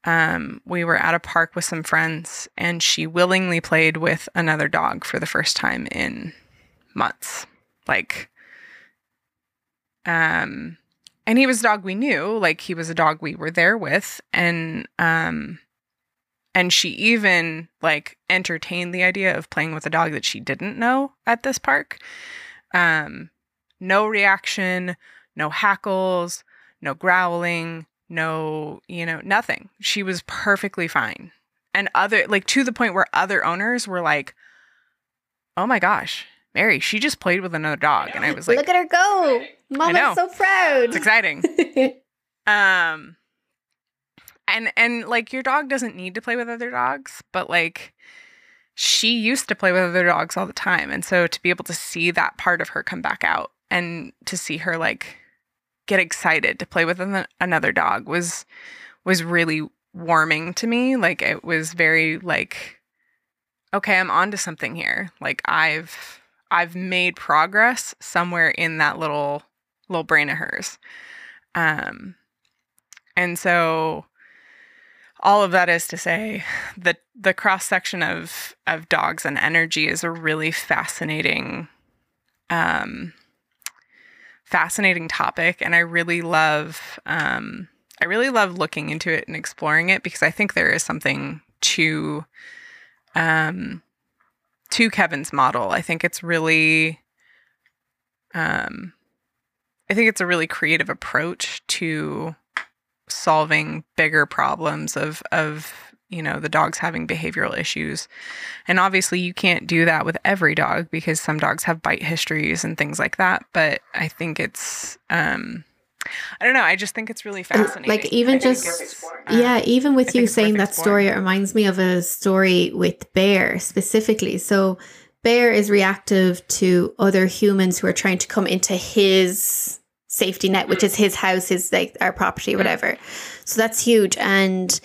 um, we were at a park with some friends, and she willingly played with another dog for the first time in months. Like, um, and he was a dog we knew, like he was a dog we were there with, and um, and she even like entertained the idea of playing with a dog that she didn't know at this park. Um, no reaction, no hackles, no growling, no, you know, nothing. She was perfectly fine. And other, like, to the point where other owners were like, oh my gosh, Mary, she just played with another dog. And I was like, Look at her go. Mama's so proud. it's exciting. um, and, and like, your dog doesn't need to play with other dogs, but like, she used to play with other dogs all the time. And so to be able to see that part of her come back out and to see her like get excited to play with an- another dog was was really warming to me like it was very like okay i'm onto something here like i've i've made progress somewhere in that little little brain of hers um and so all of that is to say that the cross section of of dogs and energy is a really fascinating um fascinating topic. And i really love um i really love looking into it and exploring it because i think there is something to um to kevin's model. I think it's really um i think it's a really creative approach to solving bigger problems of of you know the dogs having behavioral issues. And obviously you can't do that with every dog because some dogs have bite histories and things like that. But i think it's um i don't know. I just think it's really fascinating like even I just yeah even with think you saying that story it reminds me of a story with bear specifically. So bear is reactive to other humans who are trying to come into his safety net which is his house his like our property whatever. So that's huge. And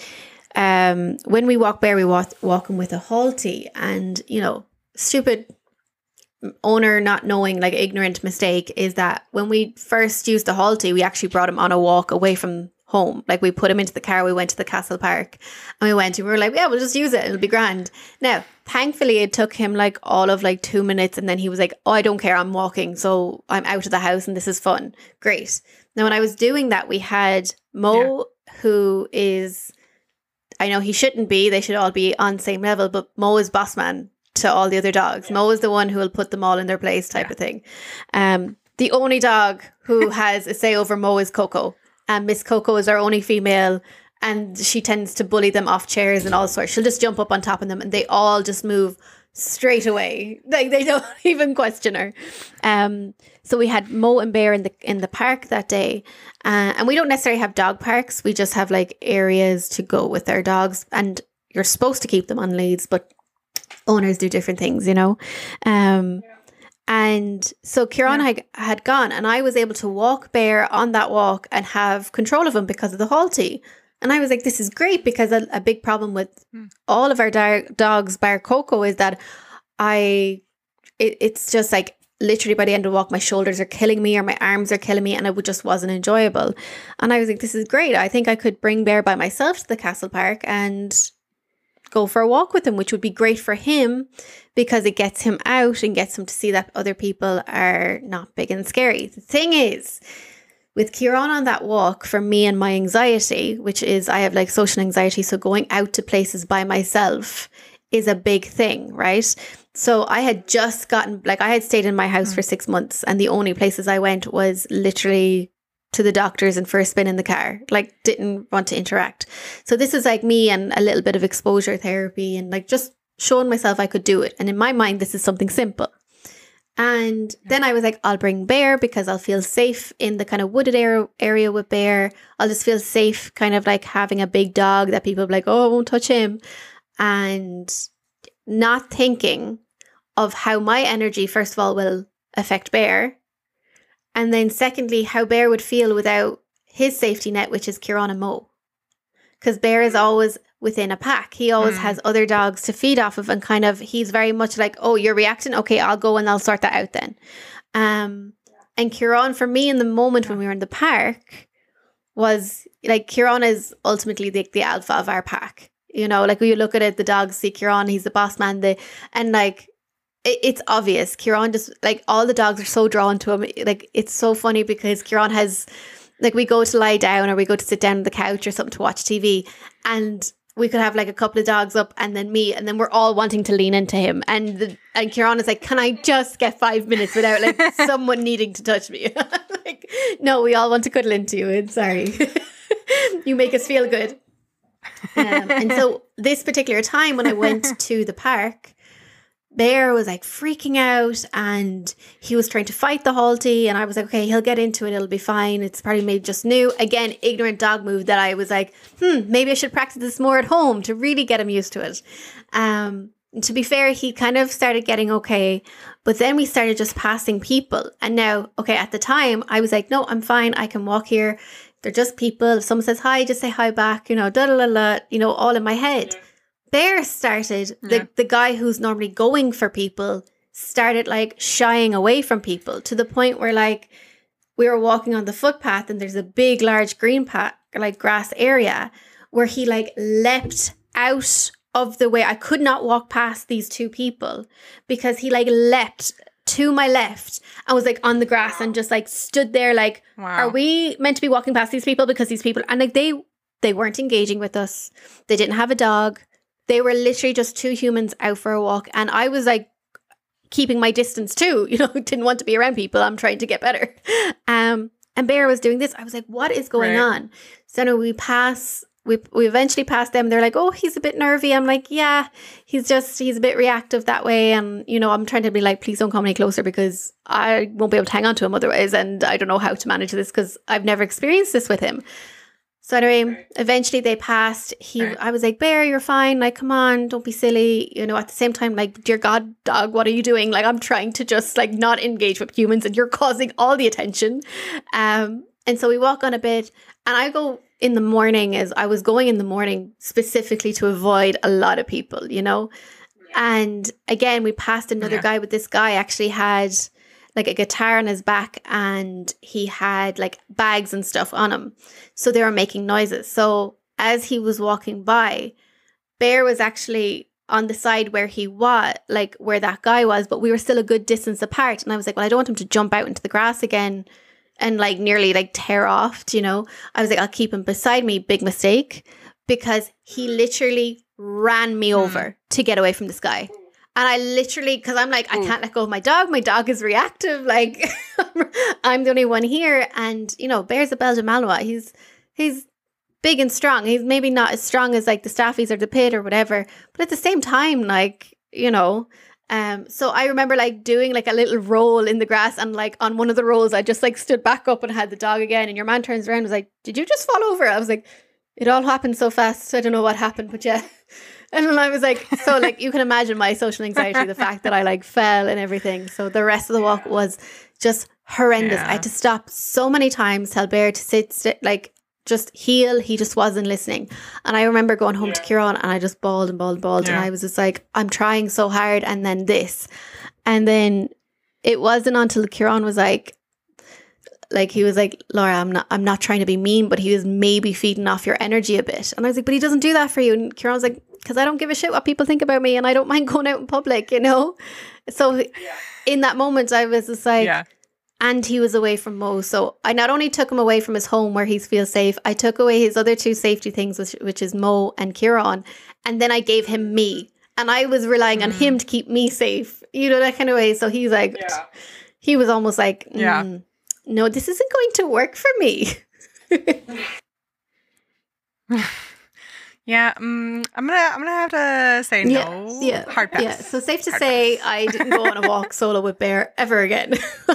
um when we walk bear we walk walk him with a Halti and you know stupid owner not knowing like ignorant mistake is that when we first used the Halti we actually brought him on a walk away from home. Like we put him into the car we went to the castle park and we went and we were like yeah we'll just use it it'll be grand. Now thankfully it took him like all of like two minutes and then he was like oh i don't care i'm walking so i'm out of the house and this is fun great now when i was doing that we had mo who is I know he shouldn't be. They should all be on same level, but Mo is boss man to all the other dogs. Mo is the one who will put them all in their place, type Yeah. of thing. Um, the only dog who has a say over Mo is Coco, and Miss Coco is our only female, and she tends to bully them off chairs and all sorts. She'll just jump up on top of them, and they all just move straight away. Like they don't even question her. Um, so we had Mo and Bear in the in the park that day, uh, and we don't necessarily have dog parks. We just have like areas to go with our dogs, and you're supposed to keep them on leads, but owners do different things, you know. Um, and so Kieran had, had gone, and I was able to walk Bear on that walk and have control of him because of the Halti. And I was like, this is great because a, a big problem with Hmm. all of our dar- dogs, bar Coco, is that I, it, it's just like literally by the end of the walk, my shoulders are killing me or my arms are killing me, and it just wasn't enjoyable. And I was like, this is great. I think I could bring Bear by myself to the castle park and go for a walk with him, which would be great for him because it gets him out and gets him to see that other people are not big and scary. The thing is, with Kieran on that walk, for me and my anxiety, which is I have like social anxiety, so going out to places by myself is a big thing, right? So I had just gotten like I had stayed in my house hmm. for six months, and the only places I went was literally to the doctors and for a spin in the car. Like didn't want to interact. So this is like me and a little bit of exposure therapy and like just showing myself I could do it. And in my mind, this is something simple. And then I was like, I'll bring Bear because I'll feel safe in the kind of wooded area, area with Bear. I'll just feel safe, kind of like having a big dog that people be like, oh, I won't touch him. And not thinking of how my energy, first of all, will affect Bear. And then secondly, how Bear would feel without his safety net, which is Kieran and Mo. Because Bear is mm. always within a pack. He always Mm. has other dogs to feed off of and kind of he's very much like, Oh, you're reacting? Okay, I'll go and I'll sort that out then. Um and Kieran for me in the moment when we were in the park was like Kieran is ultimately the, the alpha of our pack. You know, like when you look at it, the dogs see Kieran, he's the boss man, the and like it, it's obvious. Kieran just like all the dogs are so drawn to him. Like it's so funny because Kieran has like we go to lie down or we go to sit down on the couch or something to watch TV and we could have like a couple of dogs up and then me and then we're all wanting to lean into him. And the, and Kieran is like can I just get 5 minutes without like someone needing to touch me? Like no we all want to cuddle into you. And sorry. You make us feel good. Um, and so this particular time when I went to the park Bear was like freaking out and he was trying to fight the Halti and I was like, okay, he'll get into it, it'll be fine. It's probably maybe just new. Again, ignorant dog move that I was like, hmm, maybe I should practice this more at home to really get him used to it. Um, to be fair, he kind of started getting okay, but then we started just passing people. And now, okay, at the time, I was like, no, I'm fine. I can walk here. They're just people. If someone says hi, just say hi back, you know, da da da you know, all in my head. Bear started, the, Yeah. the guy who's normally going for people started like shying away from people to the point where like we were walking on the footpath and there's a big large green path like grass area where he like leapt out of the way I could not walk past these two people because he like leapt to my left and was like on the grass and just like stood there like Wow. are we meant to be walking past these people because these people and like they they weren't engaging with us they didn't have a dog they were literally just two humans out for a walk and i was like keeping my distance too you know didn't want to be around people. I'm trying to get better. Um and bear was doing this. I was like what is going Right. on? So now we pass we, we eventually passed them. They're like oh he's a bit nervy. I'm like yeah he's just he's a bit reactive that way. And you know i'm trying to be like please don't come any closer because i won't be able to hang on to him otherwise and i don't know how to manage this because i've never experienced this with him so anyway, eventually they passed. He, I was like, Bear, you're fine. Like, come on, don't be silly. You know, at the same time, like, dear God, dog, what are you doing? Like, I'm trying to just like not engage with humans, and you're causing all the attention. Um, and so we walk on a bit, and I go in the morning. As I was going in the morning specifically to avoid a lot of people, you know. And again, we passed another Yeah. guy, but this guy actually had like a guitar on his back, and he had like bags and stuff on him. So they were making noises. So as he was walking by, Bear was actually on the side where he was, like where that guy was, but we were still a good distance apart. And I was like, well, I don't want him to jump out into the grass again and like nearly like tear off, you know? I was like, I'll keep him beside me. Big mistake because he literally ran me hmm. over to get away from this guy. And I literally, because I'm like, I can't let go of my dog. My dog is reactive. Like, I'm the only one here. And, you know, Bear's a Belgian Malinois. He's, he's big and strong. He's maybe not as strong as like the Staffies or the Pit or whatever. But at the same time, like, you know, um, so I remember like doing like a little roll in the grass and like on one of the rolls, I just like stood back up and had the dog again. And your man turns around and was like, Did you just fall over? I was like, It all happened so fast. I don't know what happened, but yeah. And then I was like, so like you can imagine my social anxiety, the fact that I like fell and everything. So the rest of the walk was just horrendous. I had to stop so many times, tell Bear to sit, sit like just heel. He just wasn't listening. And I remember going home to Kieran and I just bawled and bawled and bawled. And I was just like, I'm trying so hard. And then this. And then it wasn't until Kieran was like, like he was like, Laura, I'm not I'm not trying to be mean, but he was maybe feeding off your energy a bit. And I was like, but he doesn't do that for you. And Kieran was like, because I don't give a shit what people think about me and I don't mind going out in public, you know? So in that moment I was just like yeah. and he was away from Mo. So I not only took him away from his home where he feels safe, I took away his other two safety things, which, which is Mo and Kieran, and then I gave him me. And I was relying on him mm. to keep me safe, you know, that kind of way. So he's like, he was almost like, Yeah. Mm. "Mm, no, this isn't going to work for me. Yeah, um, I'm gonna I'm gonna have to say no. yeah, hard pass. Yeah, so safe to Hard say, I didn't go on a walk solo with Bear ever again.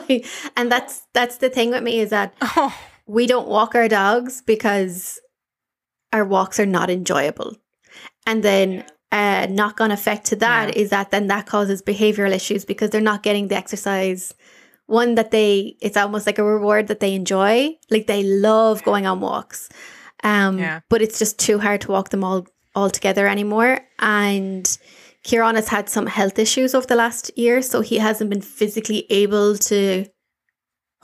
and that's that's the thing with me is that Oh, we don't walk our dogs because our walks are not enjoyable. And then a knock on effect to that is Yeah. that then that causes behavioral issues because they're not getting the exercise one that they it's almost like a reward that they enjoy. Like they love going on walks. Um Yeah. but it's just too hard to walk them all all together anymore. And Kieran has had some health issues over the last year, so he hasn't been physically able to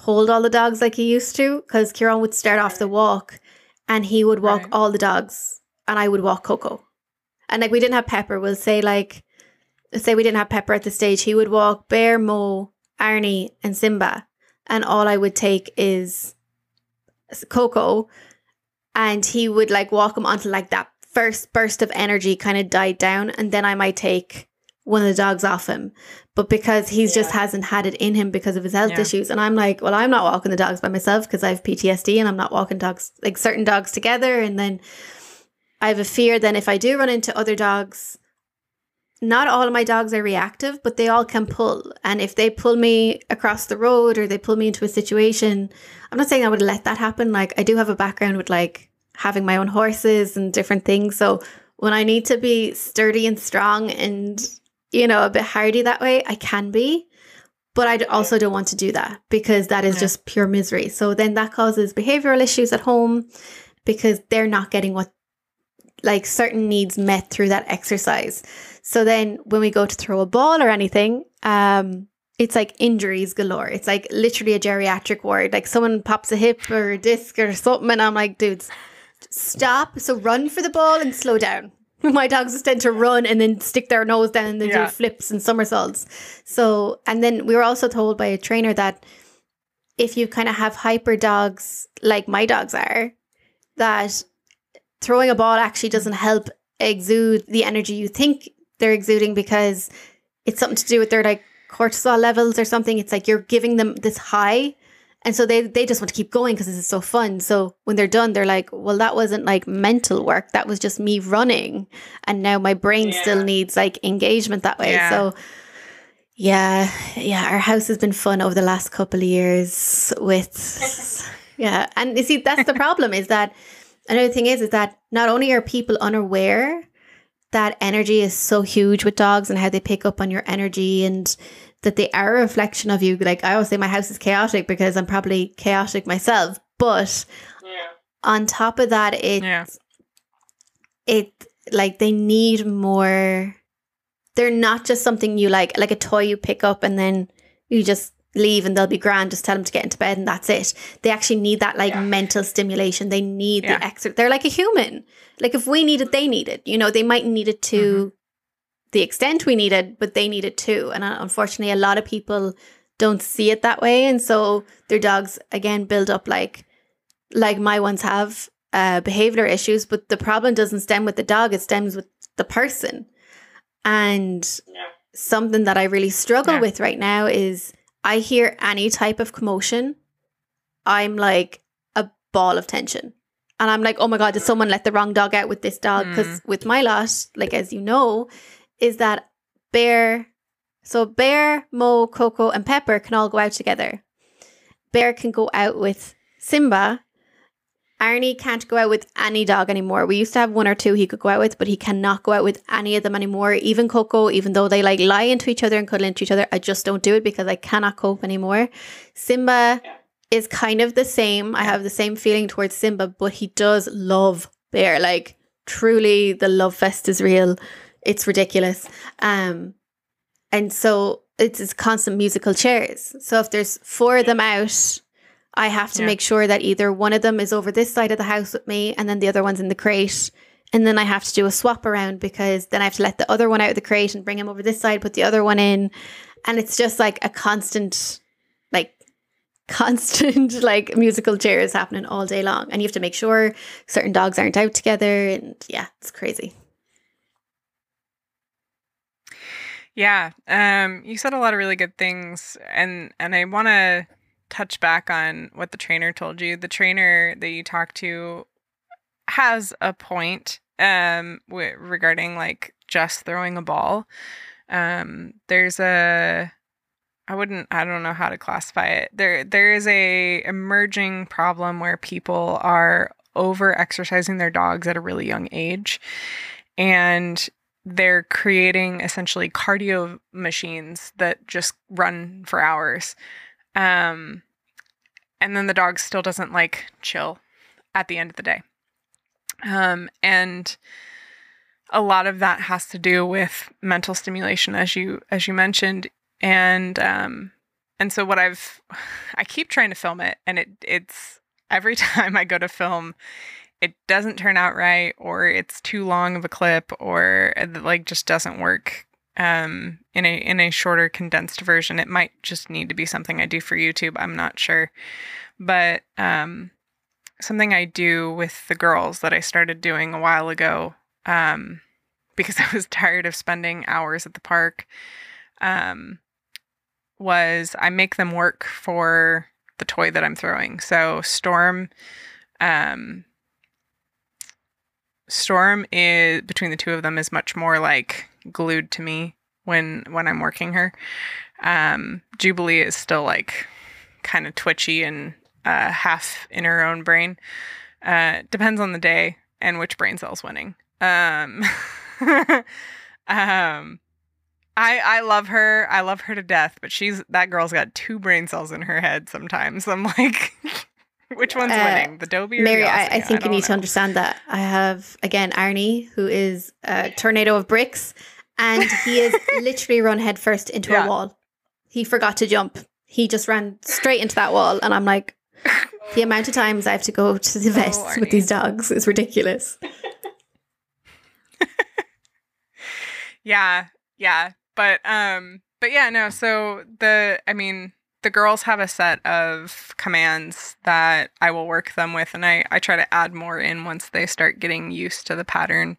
hold all the dogs like he used to. Because Kieran would start off the walk and he would walk Right. all the dogs, and I would walk Coco. And like we didn't have Pepper, we'll say like say we didn't have Pepper at the stage, he would walk Bear, Mo, Arnie, and Simba. And all I would take is Coco. And he would like walk him until like that first burst of energy kind of died down. And then I might take one of the dogs off him. But because he's just hasn't had it in him because of his health Yeah. issues. And I'm like, well, I'm not walking the dogs by myself because I have PTSD and I'm not walking dogs like certain dogs together. And then I have a fear then if I do run into other dogs, not all of my dogs are reactive, but they all can pull. And if they pull me across the road or they pull me into a situation, I'm not saying I would let that happen. Like I do have a background with like having my own horses and different things. So when I need to be sturdy and strong and, you know, a bit hardy that way, I can be. But I also don't want to do that because that is Yeah. just pure misery. So then that causes behavioral issues at home because they're not getting what like certain needs met through that exercise. So then when we go to throw a ball or anything, um, it's like injuries galore. It's like literally a geriatric ward. Like someone pops a hip or a disc or something, and I'm like, dudes, stop. So run for the ball and slow down. My dogs just tend to run and then stick their nose down and then Yeah. do flips and somersaults. So, and then we were also told by a trainer that if you kind of have hyper dogs like my dogs are, that throwing a ball actually doesn't help exude the energy you think they're exuding because it's something to do with their like cortisol levels or something. It's like you're giving them this high. And so they, they just want to keep going because this is so fun. So when they're done, they're like, well, that wasn't like mental work. That was just me running. And now my brain still needs like engagement that way. Yeah. So yeah, yeah, our house has been fun over the last couple of years with yeah. And you see, that's the problem is that another thing is is that not only are people unaware that energy is so huge with dogs and how they pick up on your energy and that they are a reflection of you. Like I always say my house is chaotic because I'm probably chaotic myself. But on top of that, it Yeah. it like they need more they're not just something you like like a toy you pick up and then you just leave and they'll be grand. Just tell them to get into bed and that's it. They actually need that like mental stimulation. They need Yeah. the extra they're like a human. Like if we need it they need it you know they might need it to Mm-hmm. the extent we need it but they need it too. And uh, unfortunately a lot of people don't see it that way. And so their dogs again build up like like my ones have uh, behavioral issues, but the problem doesn't stem with the dog; it stems with the person. And something that I really struggle Yeah. with right now is I hear any type of commotion, I'm like a ball of tension. And I'm like, oh my God, did someone let the wrong dog out with this dog? Because mm. with my lot, like as you know, is that Bear, so Bear, Mo, Coco, and Pepper can all go out together. Bear can go out with Simba. Arnie can't go out with any dog anymore. We used to have one or two he could go out with, but he cannot go out with any of them anymore. Even Coco, even though they like lie into each other and cuddle into each other, I just don't do it because I cannot cope anymore. Simba is kind of the same. I have the same feeling towards Simba, but he does love Bear. Like truly the love fest is real. It's ridiculous. Um and so it's, it's constant musical chairs. So if there's four of them out, I have to Yeah. make sure that either one of them is over this side of the house with me and then the other one's in the crate. And then I have to do a swap around because then I have to let the other one out of the crate and bring him over this side, put the other one in. And it's just like a constant, like, constant, like, musical chairs happening all day long. And you have to make sure certain dogs aren't out together. And yeah, it's crazy. Yeah. Um, you said a lot of really good things and and I want to touch back on what the trainer told you. The trainer that you talked to has a point um w- regarding like just throwing a ball. Um there's a I wouldn't I don't know how to classify it. There there is a emerging problem where people are over exercising their dogs at a really young age and they're creating essentially cardio machines that just run for hours. Um, and then the dog still doesn't like chill at the end of the day. Um, and a lot of that has to do with mental stimulation, as you as you mentioned, and um, and so what I've I keep trying to film it, and it it's every time I go to film, it doesn't turn out right, or it's too long of a clip, or it, like just doesn't work um, in a in a shorter condensed version. It might just need to be something I do for YouTube. I'm not sure, but um, something I do with the girls that I started doing a while ago um, because I was tired of spending hours at the park. Um, was I make them work for the toy that I'm throwing. So Storm, um, Storm is between the two of them is much more like glued to me when when I'm working her. Um, Jubilee is still like kind of twitchy and uh, half in her own brain. Uh, depends on the day and which brain cell's winning. Um, um, I I love her. I love her to death, but she's that girl's got two brain cells in her head. Sometimes I'm like, which one's uh, winning, the Dobie or Mary? I, I, think I you need know. to understand that. I have again Arnie, who is a tornado of bricks, and he is literally run headfirst into Yeah. a wall. He forgot to jump. He just ran straight into that wall, and I'm like, the amount of times I have to go to the vet Oh, with these dogs is ridiculous. Yeah, yeah, but um, but yeah, no. So the, I mean, the girls have a set of commands that I will work them with, and I I try to add more in once they start getting used to the pattern.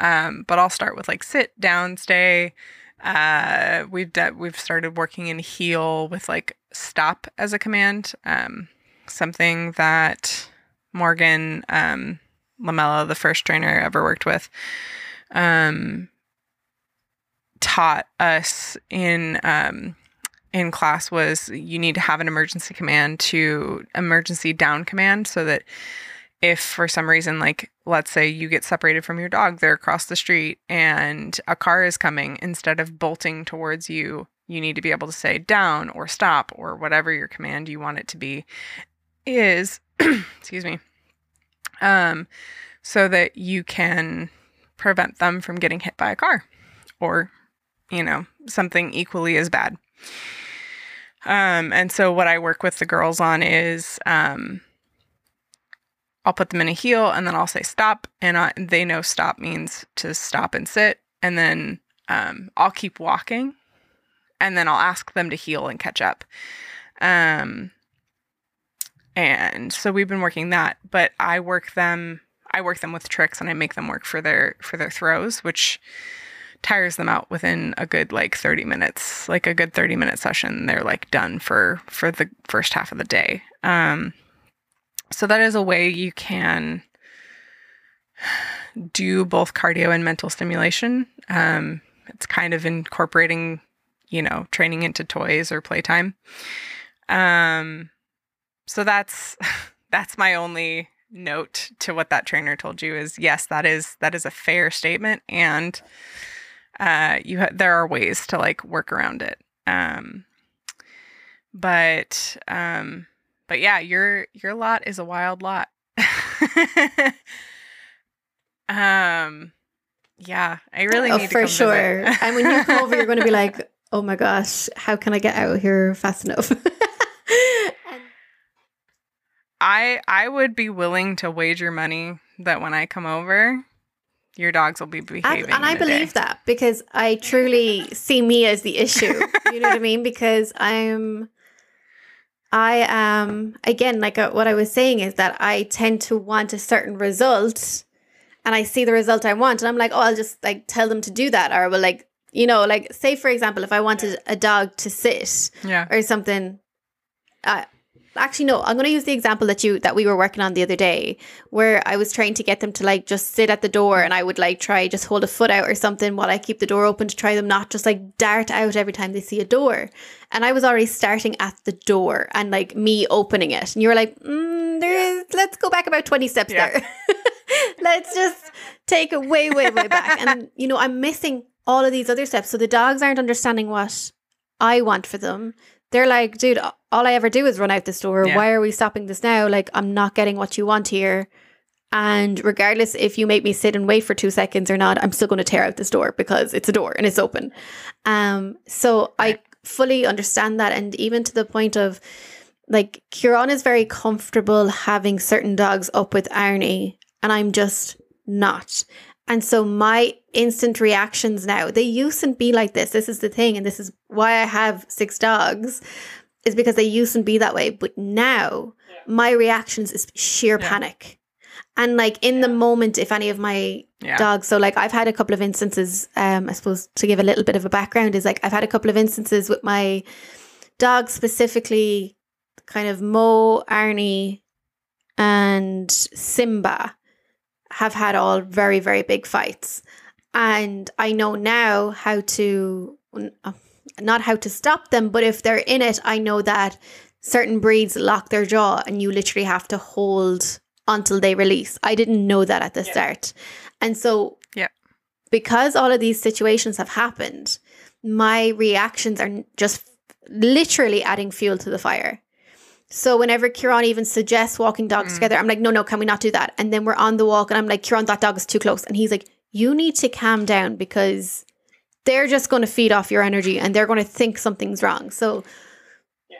Um, but I'll start with like sit down, stay. Uh, we've de- we've started working in heel with like stop as a command. Um, something that Morgan um, Lamella, the first trainer I ever worked with, um, taught us in um, in class was you need to have an emergency command to emergency down command so that if for some reason like let's say you get separated from your dog they're across the street and a car is coming instead of bolting towards you you need to be able to say down or stop or whatever your command you want it to be is excuse me um so that you can prevent them from getting hit by a car or you know something equally as bad. Um and so what i work with the girls on is um i'll put them in a heel and then i'll say stop. And I, they know stop means to stop and sit. And then um i'll keep walking and then i'll ask them to heel and catch up. Um and so we've been working that but i work them i work them with tricks and i make them work for their for their throws which tires them out within a good like 30 minutes like a good 30 minute session. They're like done for for the first half of the day. Um so that is a way you can do both cardio and mental stimulation. Um it's kind of incorporating you know training into toys or playtime. Um so that's that's my only note to what that trainer told you is yes that is that is a fair statement and uh you ha- there are ways to like work around it. Um but um but yeah your your lot is a wild lot um yeah i really oh, need to for sure. and when you come over, you're going to be like, "Oh my gosh, how can I get out of here fast enough?" I I would be willing to wager money that when I come over, your dogs will be And, behaving. and I in a day. believe that because I truly see me as the issue. You know what I mean? Because I'm, I am, again, like uh, what I was saying is that I tend to want a certain result and I see the result I want. And I'm like, oh, I'll just like tell them to do that. Or I will like, you know, like say, for example, if I wanted a dog to sit Yeah. or something. Uh, actually, no. I'm going to use the example that you that we were working on the other day, where I was trying to get them to like just sit at the door, and I would like try just hold a foot out or something while I keep the door open to try them not just like dart out every time they see a door. And I was already starting at the door and like me opening it, and you were like, mm, "There is. Let's go back about twenty steps Yeah. there. let's just take it way, way, way back." And you know, I'm missing all of these other steps, so the dogs aren't understanding what I want for them They're like, dude, all I ever do is run out the door. Yeah. Why are we stopping this now? Like, I'm not getting what you want here. And regardless if you make me sit and wait for two seconds or not, I'm still going to tear out this door because it's a door and it's open. Um, so I fully understand that. And even to the point of like, Kieran is very comfortable having certain dogs up with Arnie, and I'm just not. And so my instant reactions now, they used to be like this. This is the thing. And this is why I have six dogs, is because they used to be that way. But now my reactions is sheer Yeah. panic. And like in the moment, if any of my Yeah. dogs, so like I've had a couple of instances, um, I suppose to give a little bit of a background, is like I've had a couple of instances with my dogs specifically kind of Mo, Arnie, and Simba have had all very, very big fights. And I know now how to, uh, not how to stop them, but if they're in it, I know that certain breeds lock their jaw and you literally have to hold until they release. I didn't know that at the start. And so, Yeah. because all of these situations have happened, my reactions are just literally adding fuel to the fire. So whenever Kieran even suggests walking dogs Mm. together, I'm like, no, no, can we not do that? And then we're on the walk and I'm like, Kieran, that dog is too close. And he's like, you need to calm down because they're just going to feed off your energy and they're going to think something's wrong. So yeah.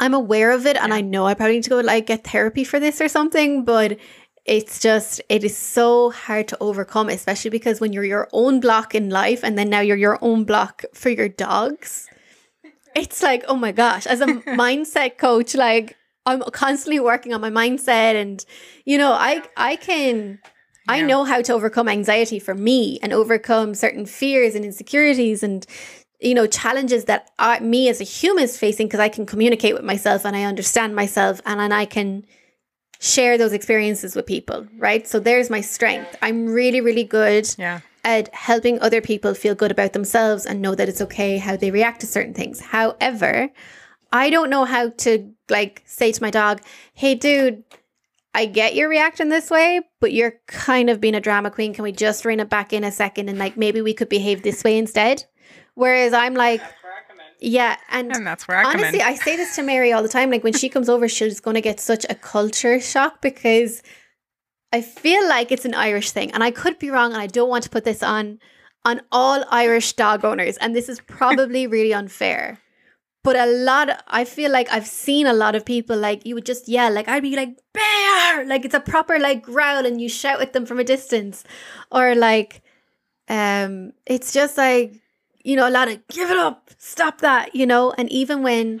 I'm aware of it and I know I probably need to go like get therapy for this or something, but it's just it is so hard to overcome, especially because when you're your own block in life and then now you're your own block for your dogs. It's like, oh my gosh, as a mindset coach, like I'm constantly working on my mindset and you know, I I can I know how to overcome anxiety for me and overcome certain fears and insecurities and you know challenges that I, me as a human is facing because I can communicate with myself and I understand myself and then I can share those experiences with people, right? So there's my strength. I'm really really good Yeah. At helping other people feel good about themselves and know that it's okay how they react to certain things. However, I don't know how to like say to my dog, "Hey dude, I get you're reacting this way, but you're kind of being a drama queen. Can we just rein it back in a second and like maybe we could behave this way instead?" Whereas I'm like, yeah, and And that's where I come Honestly, in. I say this to Mary all the time. Like when she comes over, she's going to get such a culture shock because I feel like it's an Irish thing, and I could be wrong, and I don't want to put this on on all Irish dog owners, and this is probably really unfair. But a lot, I feel like I've seen a lot of people like you would just yell, like I'd be like bear, like it's a proper like growl, and you shout at them from a distance, or like, um, it's just like you know a lot of give it up, stop that, you know, and even when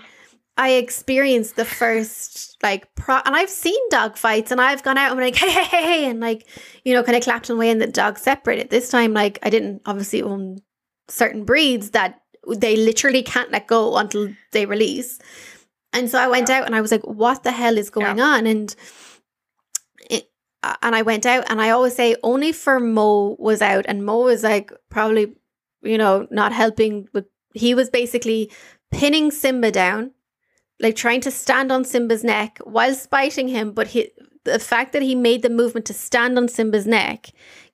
I experienced the first like pro and I've seen dog fights and I've gone out and been like hey hey hey hey and like you know kind of clapped away and the dog separated. This time like I didn't obviously own certain breeds that they literally can't let go until they release. And so I went out and I was like what the hell is going on and it uh, and I went out and I always say only for Mo was out and Mo was like probably you know not helping with he was basically pinning Simba down like trying to stand on Simba's neck while spiting him, but he the fact that he made the movement to stand on Simba's neck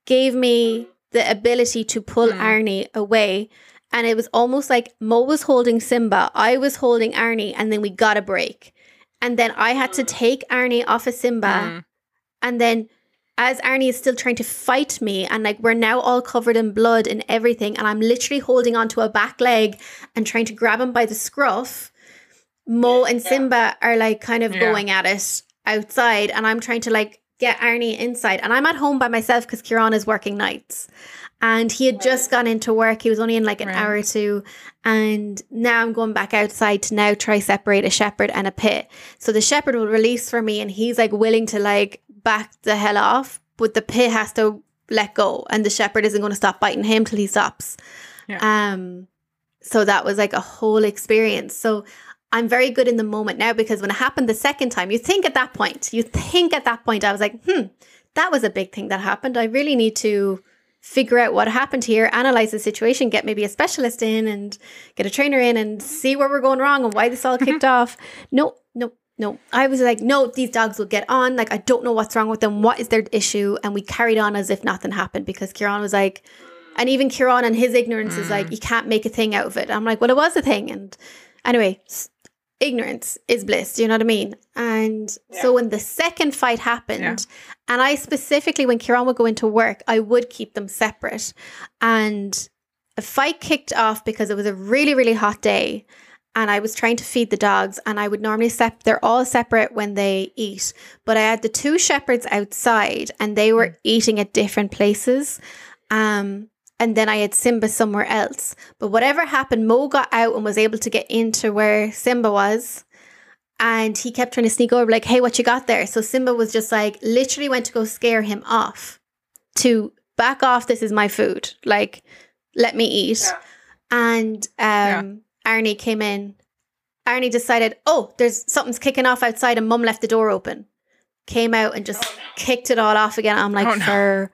gave me the ability to pull Mm. Arnie away. And it was almost like Mo was holding Simba, I was holding Arnie, and then we got a break. And then I had to take Arnie off of Simba. Mm. And then as Arnie is still trying to fight me, and like we're now all covered in blood and everything, and I'm literally holding onto a back leg and trying to grab him by the scruff. Mo and Simba are like kind of Yeah. going at it outside, and I'm trying to like get Arnie inside. And I'm at home by myself because Kieran is working nights. And he had just gone into work. He was only in like an Right. hour or two. And now I'm going back outside to now try separate a shepherd and a pit. So the shepherd will release for me and he's like willing to like back the hell off, but the pit has to let go and the shepherd isn't going to stop biting him till he stops. Yeah. Um so that was like a whole experience. So I'm very good in the moment now because when it happened the second time, you think at that point, you think at that point, I was like, hmm, that was a big thing that happened. I really need to figure out what happened here, analyze the situation, get maybe a specialist in and get a trainer in and see where we're going wrong and why this all kicked off. No, no, no. I was like, no, these dogs will get on. Like, I don't know what's wrong with them. What is their issue? And we carried on as if nothing happened because Kieran was like, and even Kieran and his ignorance is like, you can't make a thing out of it. I'm like, well, it was a thing. And anyway, ignorance is bliss. Do you know what I mean? And Yeah. so when the second fight happened, and I specifically, when Kieran would go into work, I would keep them separate. And a fight kicked off because it was a really, really hot day. And I was trying to feed the dogs, and I would normally sep. They're all separate when they eat, but I had the two shepherds outside, and they were eating at different places. Um, and then I had Simba somewhere else. But whatever happened, Mo got out and was able to get into where Simba was. And he kept trying to sneak over, like, hey, what you got there? So Simba was just like, literally went to go scare him off to back off. This is my food. Like, let me eat. Yeah. And um, Arnie came in. Arnie decided, oh, there's something's kicking off outside, and mum left the door open. Came out and just kicked it all off again. I'm like, Oh, no. for.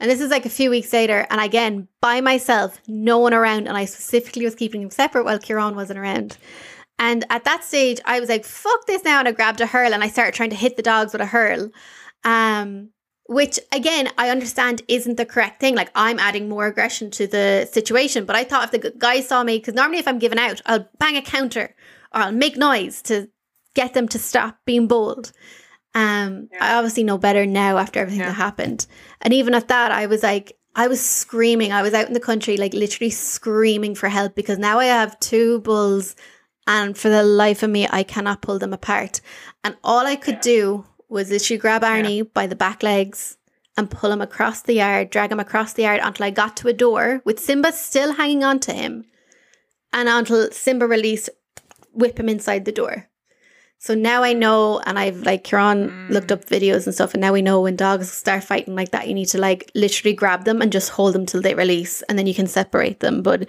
And this is like a few weeks later, and again, by myself, no one around. And I specifically was keeping them separate while Kieran wasn't around. And at that stage, I was like, fuck this now. And I grabbed a hurl and I started trying to hit the dogs with a hurl. Um, which again, I understand isn't the correct thing. Like I'm adding more aggression to the situation. But I thought if the guy saw me, because normally if I'm giving out, I'll bang a counter or I'll make noise to get them to stop being bold. Um, I obviously know better now after everything Yeah. that happened. And even at that, I was like, I was screaming. I was out in the country, like literally screaming for help because now I have two bulls and for the life of me, I cannot pull them apart. And all I could do was literally grab Arnie by the back legs and pull him across the yard, drag him across the yard until I got to a door with Simba still hanging on to him. And until Simba released, whip him inside the door. So now I know, and I've like Kieran mm. looked up videos and stuff, and now we know when dogs start fighting like that, you need to like literally grab them and just hold them till they release, and then you can separate them. But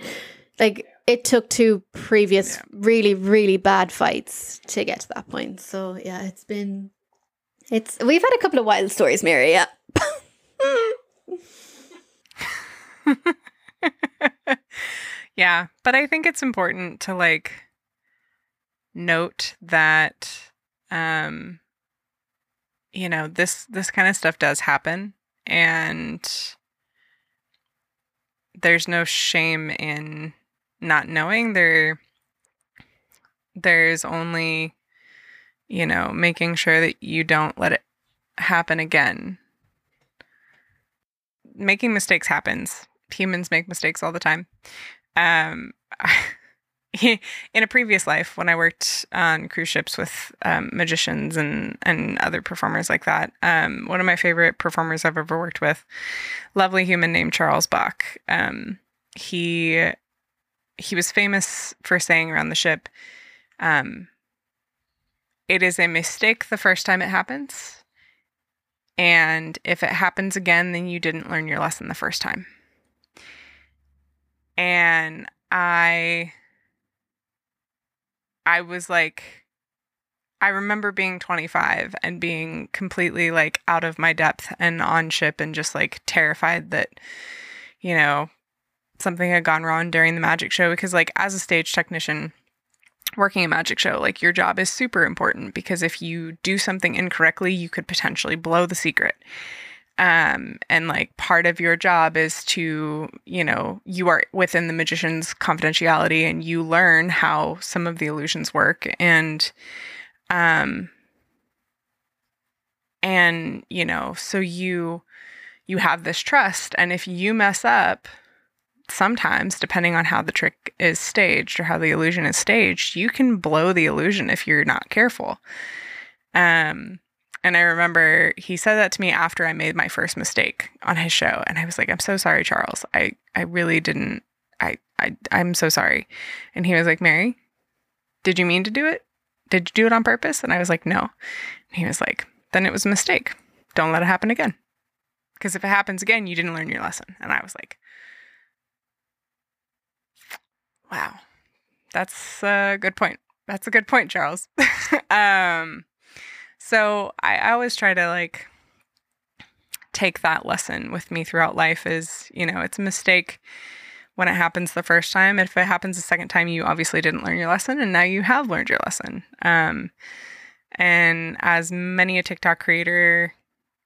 like it took two previous really really bad fights to get to that point. So yeah, it's been it's we've had a couple of wild stories, Mary. Yeah. Yeah, but I think it's important to like note that um you know, this this kind of stuff does happen and there's no shame in not knowing there there's only you know, making sure that you don't let it happen again. Making mistakes happens. Humans make mistakes all the time um in a previous life when i worked on cruise ships with um, magicians and and other performers like that um one of my favorite performers i've ever worked with lovely human named charles bach um he he was famous for saying around the ship. Um it is a mistake the first time it happens and if it happens again then you didn't learn your lesson the first time. And I I was like I remember being 25 and being completely like out of my depth and on ship and just like terrified that you know something had gone wrong during the magic show because like as a stage technician working a magic show like your job is super important because if you do something incorrectly you could potentially blow the secret um and like part of your job is to you know you are within the magician's confidentiality and you learn how some of the illusions work and um and you know so you you have this trust and if you mess up sometimes depending on how the trick is staged or how the illusion is staged you can blow the illusion if you're not careful. Um and I remember he said that to me after I made my first mistake on his show. And I was like, I'm so sorry, Charles. I, I really didn't, I, I, I'm so sorry. And he was like, Mary, did you mean to do it? Did you do it on purpose? And I was like, no. And he was like, then it was a mistake. Don't let it happen again. Because if it happens again, you didn't learn your lesson. And I was like, wow, that's a good point. That's a good point, Charles. um, so I, I always try to like take that lesson with me throughout life is, you know, it's a mistake when it happens the first time. If it happens the second time, you obviously didn't learn your lesson and now you have learned your lesson. Um, and as many a TikTok creator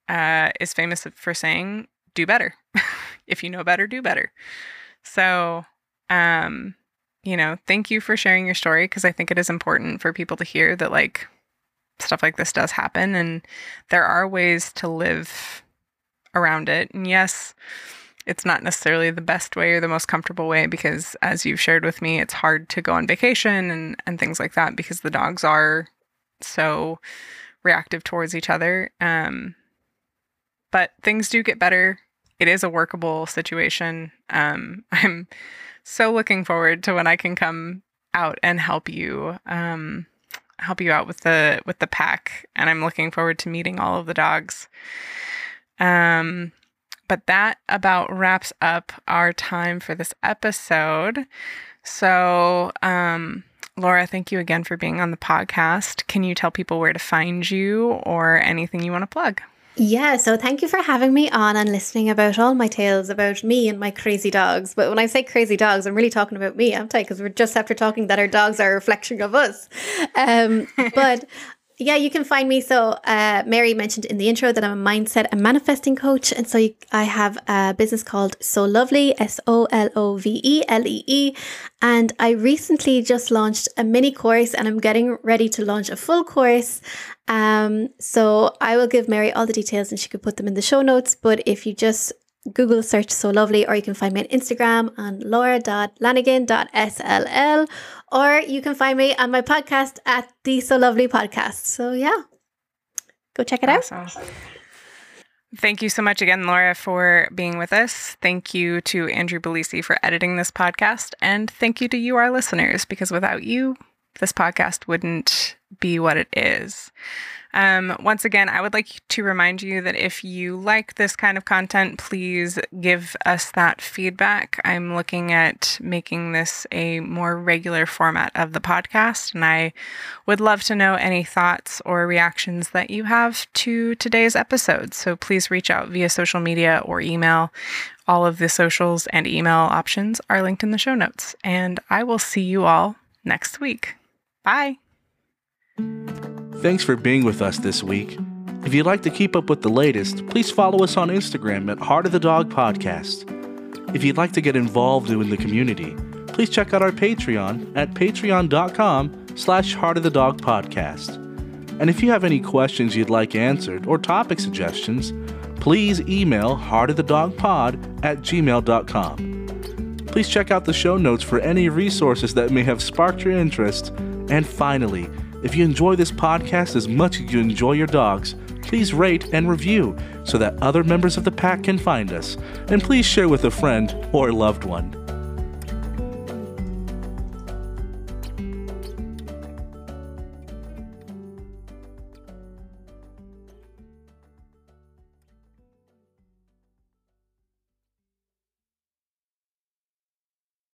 uh, is famous for saying, do better. if you know better, do better. So, um, you know, thank you for sharing your story because I think it is important for people to hear that, like, stuff like this does happen and there are ways to live around it. And yes, it's not necessarily the best way or the most comfortable way because as you've shared with me, it's hard to go on vacation and, and things like that because the dogs are so reactive towards each other. Um, but things do get better. It is a workable situation. Um, I'm so looking forward to when I can come out and help you um, help you out with the with the pack and I'm looking forward to meeting all of the dogs. Um but that about wraps up our time for this episode. So, um Laura, thank you again for being on the podcast. Can you tell people where to find you or anything you want to plug? Yeah, so thank you for having me on and listening about all my tales about me and my crazy dogs. But when I say crazy dogs, I'm really talking about me, am I? Because we're just after talking that our dogs are a reflection of us. Um, but yeah, you can find me. So, uh, Mary mentioned in the intro that I'm a mindset and manifesting coach. And so you, I have a business called So LoveLee, S O L O V E L E E. And I recently just launched a mini course and I'm getting ready to launch a full course. Um, so I will give Mary all the details and she could put them in the show notes. But if you just Google search So LoveLee, or you can find me on Instagram on laura.lanigan.sll, or you can find me on my podcast at the So LoveLee Podcast. So, yeah, go check it awesome. out. Thank you so much again, Laura, for being with us. Thank you to Andrew Belisi for editing this podcast. And thank you to you, our listeners, because without you, this podcast wouldn't be what it is. Um, once again, I would like to remind you that if you like this kind of content, please give us that feedback. I'm looking at making this a more regular format of the podcast, and I would love to know any thoughts or reactions that you have to today's episode. So please reach out via social media or email. All of the socials and email options are linked in the show notes, and I will see you all next week. Bye. Thanks for being with us this week. If you'd like to keep up with the latest, please follow us on Instagram at Heart of the Dog Podcast. If you'd like to get involved in the community, please check out our Patreon at patreon.com slash Heart of the Dog Podcast. And if you have any questions you'd like answered or topic suggestions, please email heartofthedogpod at gmail.com. Please check out the show notes for any resources that may have sparked your interest. And finally, if you enjoy this podcast as much as you enjoy your dogs, please rate and review so that other members of the pack can find us. And please share with a friend or loved one.